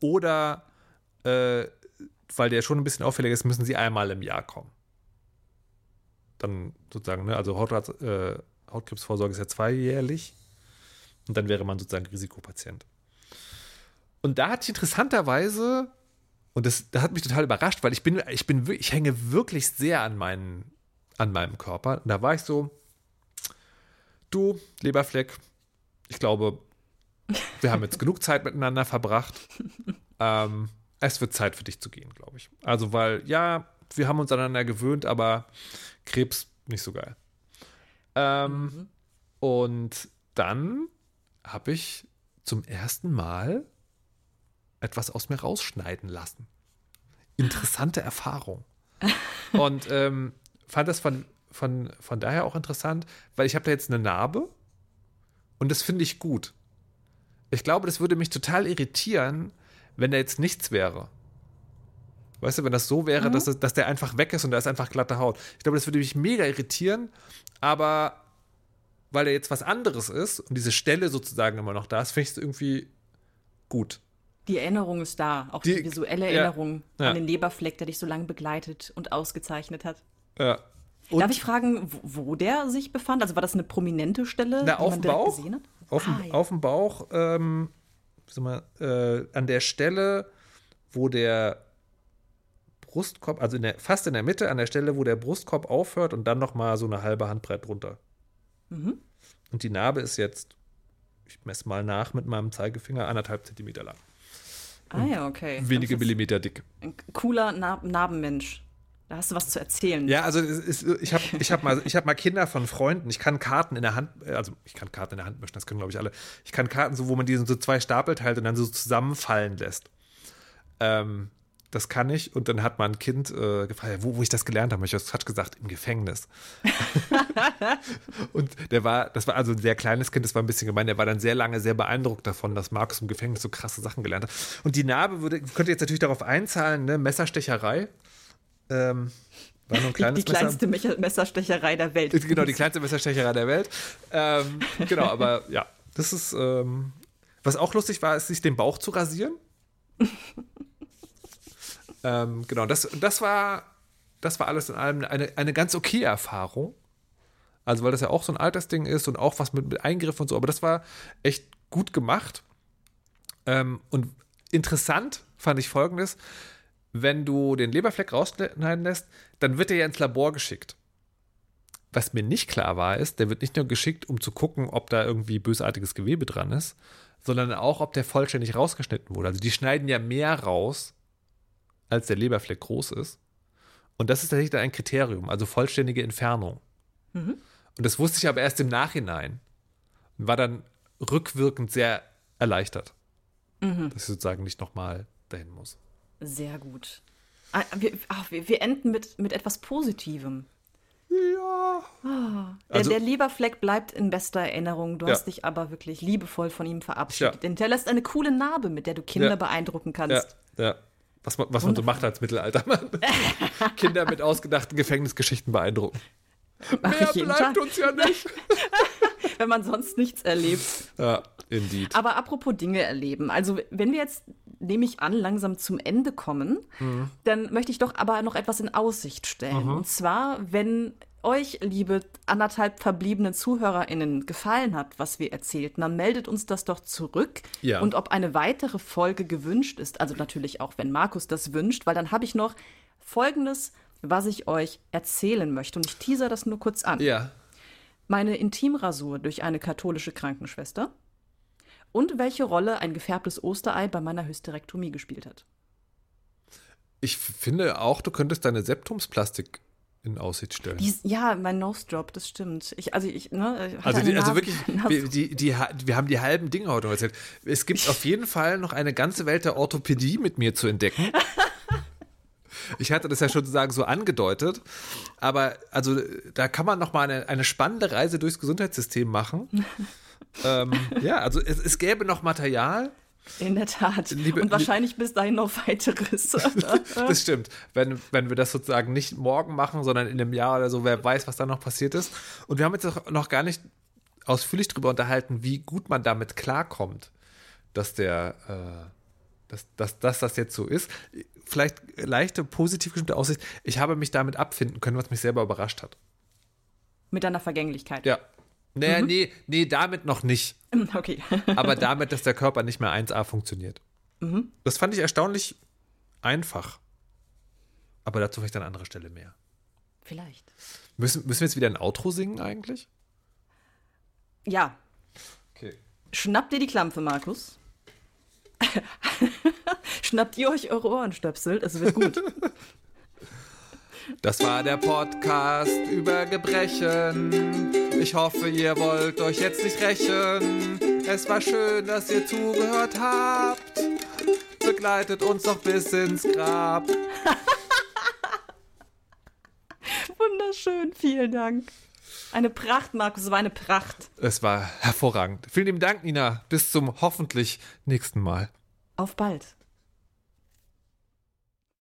oder äh, weil der schon ein bisschen auffällig ist, müssen sie einmal im Jahr kommen. Dann sozusagen, ne, also Haut, äh, Hautkrebsvorsorge ist ja zweijährlich und dann wäre man sozusagen Risikopatient. Und da hatte ich interessanterweise, und das, das hat mich total überrascht, weil ich bin, ich bin, ich hänge wirklich sehr an meinen, an meinem Körper. Und da war ich so, du, Leberfleck, ich glaube, wir haben jetzt genug Zeit miteinander verbracht. Ähm, es wird Zeit für dich zu gehen, glaube ich. Also, weil, ja, wir haben uns aneinander gewöhnt, aber Krebs nicht so geil. Ähm, mhm. Und dann habe ich zum ersten Mal etwas aus mir rausschneiden lassen. Interessante Erfahrung. Und ähm, fand das von, von, von daher auch interessant, weil ich habe da jetzt eine Narbe und das finde ich gut. Ich glaube, das würde mich total irritieren, wenn da jetzt nichts wäre. Weißt du, wenn das so wäre, mhm. dass, dass der einfach weg ist und da ist einfach glatte Haut. Ich glaube, das würde mich mega irritieren, aber weil er jetzt was anderes ist und diese Stelle sozusagen immer noch da ist, finde ich es irgendwie gut. Die Erinnerung ist da, auch die, die visuelle Erinnerung ja, ja. an den Leberfleck, der dich so lange begleitet und ausgezeichnet hat. Ja. Und Darf ich fragen, wo, wo, der sich befand? Also war das eine prominente Stelle, Na, die man direkt Bauch, gesehen hat? Auf, ah, dem, ja. auf dem Bauch, ähm, mal, äh, an der Stelle, wo der Brustkorb, also in der, fast in der Mitte, an der Stelle, wo der Brustkorb aufhört und dann noch mal so eine halbe Handbreit runter. Mhm. Und die Narbe ist jetzt, ich messe mal nach mit meinem Zeigefinger, anderthalb Zentimeter lang. Ah ja, okay. Wenige Millimeter dick. Ein cooler Nar Narbenmensch. Da hast du was zu erzählen. Ja, also ist, ich habe ich hab mal, hab mal Kinder von Freunden. Ich kann Karten in der Hand, also ich kann Karten in der Hand mischen, das können glaube ich alle. Ich kann Karten so, wo man die so zwei Stapel teilt und dann so zusammenfallen lässt. Ähm, das kann ich. Und dann hat mein Kind äh, gefragt, wo, wo ich das gelernt habe. Ich habe gesagt, im Gefängnis. und der war, das war also ein sehr kleines Kind, das war ein bisschen gemein. Der war dann sehr lange sehr beeindruckt davon, dass Markus im Gefängnis so krasse Sachen gelernt hat. Und die Narbe würde, könnte jetzt natürlich darauf einzahlen, ne? Messerstecherei. Ähm, war nur ein kleines die, die kleinste Messer. Messerstecherei der Welt. Genau, die kleinste Messerstecherei der Welt. Ähm, genau, aber ja, das ist, ähm, was auch lustig war, ist, sich den Bauch zu rasieren. Ähm, genau, das, das war, das war alles in allem eine, eine ganz okay Erfahrung. Also, weil das ja auch so ein Altersding ist und auch was mit, mit Eingriff und so, aber das war echt gut gemacht. Ähm, und interessant fand ich folgendes: Wenn du den Leberfleck rausschneiden lässt, dann wird er ja ins Labor geschickt. Was mir nicht klar war, ist, der wird nicht nur geschickt, um zu gucken, ob da irgendwie bösartiges Gewebe dran ist, sondern auch, ob der vollständig rausgeschnitten wurde. Also die schneiden ja mehr raus, als der Leberfleck groß ist. Und das ist tatsächlich dann ein Kriterium, also vollständige Entfernung. Mhm. Und das wusste ich aber erst im Nachhinein. Und war dann rückwirkend sehr erleichtert, mhm. dass ich sozusagen nicht nochmal dahin muss. Sehr gut. Ah, wir, ach, wir, wir, enden mit, mit etwas Positivem. Ja. Oh, der, also, der Leberfleck bleibt in bester Erinnerung. Du ja. hast dich aber wirklich liebevoll von ihm verabschiedet. Ja. Denn der lässt eine coole Narbe, mit der du Kinder ja. beeindrucken kannst. Ja, ja was man, was man so macht als Mittelaltermann. Kinder mit ausgedachten Gefängnisgeschichten beeindrucken. Mach Mehr bleibt Tag. uns ja nicht. wenn man sonst nichts erlebt. Ja, indeed. Aber apropos Dinge erleben. Also, wenn wir jetzt, nehme ich an, langsam zum Ende kommen, mhm. dann möchte ich doch aber noch etwas in Aussicht stellen. Mhm. Und zwar, wenn euch, liebe anderthalb verbliebenen ZuhörerInnen, gefallen hat, was wir erzählten, dann meldet uns das doch zurück. Ja. Und ob eine weitere Folge gewünscht ist, also natürlich auch, wenn Markus das wünscht, weil dann habe ich noch Folgendes, was ich euch erzählen möchte. Und ich teaser das nur kurz an. Ja. Meine Intimrasur durch eine katholische Krankenschwester und welche Rolle ein gefärbtes Osterei bei meiner Hysterektomie gespielt hat. Ich finde auch, du könntest deine Septumsplastik in Aussicht stellen. Die, ja, mein Nose-Drop, das stimmt. Ich, also, ich, ne, also, die, also wirklich, wir, die, die, wir haben die halben Dinge heute erzählt. Es gibt auf jeden Fall noch eine ganze Welt der Orthopädie mit mir zu entdecken. Ich hatte das ja schon sozusagen so angedeutet, aber also da kann man noch mal eine, eine spannende Reise durchs Gesundheitssystem machen. ähm, ja, also es, es gäbe noch Material. In der Tat. Liebe, und wahrscheinlich bis dahin noch weiteres. das stimmt. Wenn, wenn wir das sozusagen nicht morgen machen, sondern in einem Jahr oder so, wer weiß, was da noch passiert ist. Und wir haben jetzt noch gar nicht ausführlich darüber unterhalten, wie gut man damit klarkommt, dass der, äh, dass, dass, dass das jetzt so ist. Vielleicht leichte positiv gestimmte Aussicht. Ich habe mich damit abfinden können, was mich selber überrascht hat. Mit deiner Vergänglichkeit. Ja. Naja, mhm. nee, nee, damit noch nicht. Okay. Aber damit, dass der Körper nicht mehr 1A funktioniert. Mhm. Das fand ich erstaunlich einfach. Aber dazu vielleicht an anderer Stelle mehr. Vielleicht. Müssen, müssen wir jetzt wieder ein Outro singen eigentlich? Ja. Okay. Schnappt dir die Klampfe, Markus. Schnappt ihr euch eure Ohrenstöpsel, es wird gut. Das war der Podcast über Gebrechen. Ich hoffe, ihr wollt euch jetzt nicht rächen. Es war schön, dass ihr zugehört habt. Begleitet uns noch bis ins Grab. Wunderschön, vielen Dank. Eine Pracht, Markus, es war eine Pracht. Es war hervorragend. Vielen lieben Dank, Nina. Bis zum hoffentlich nächsten Mal. Auf bald.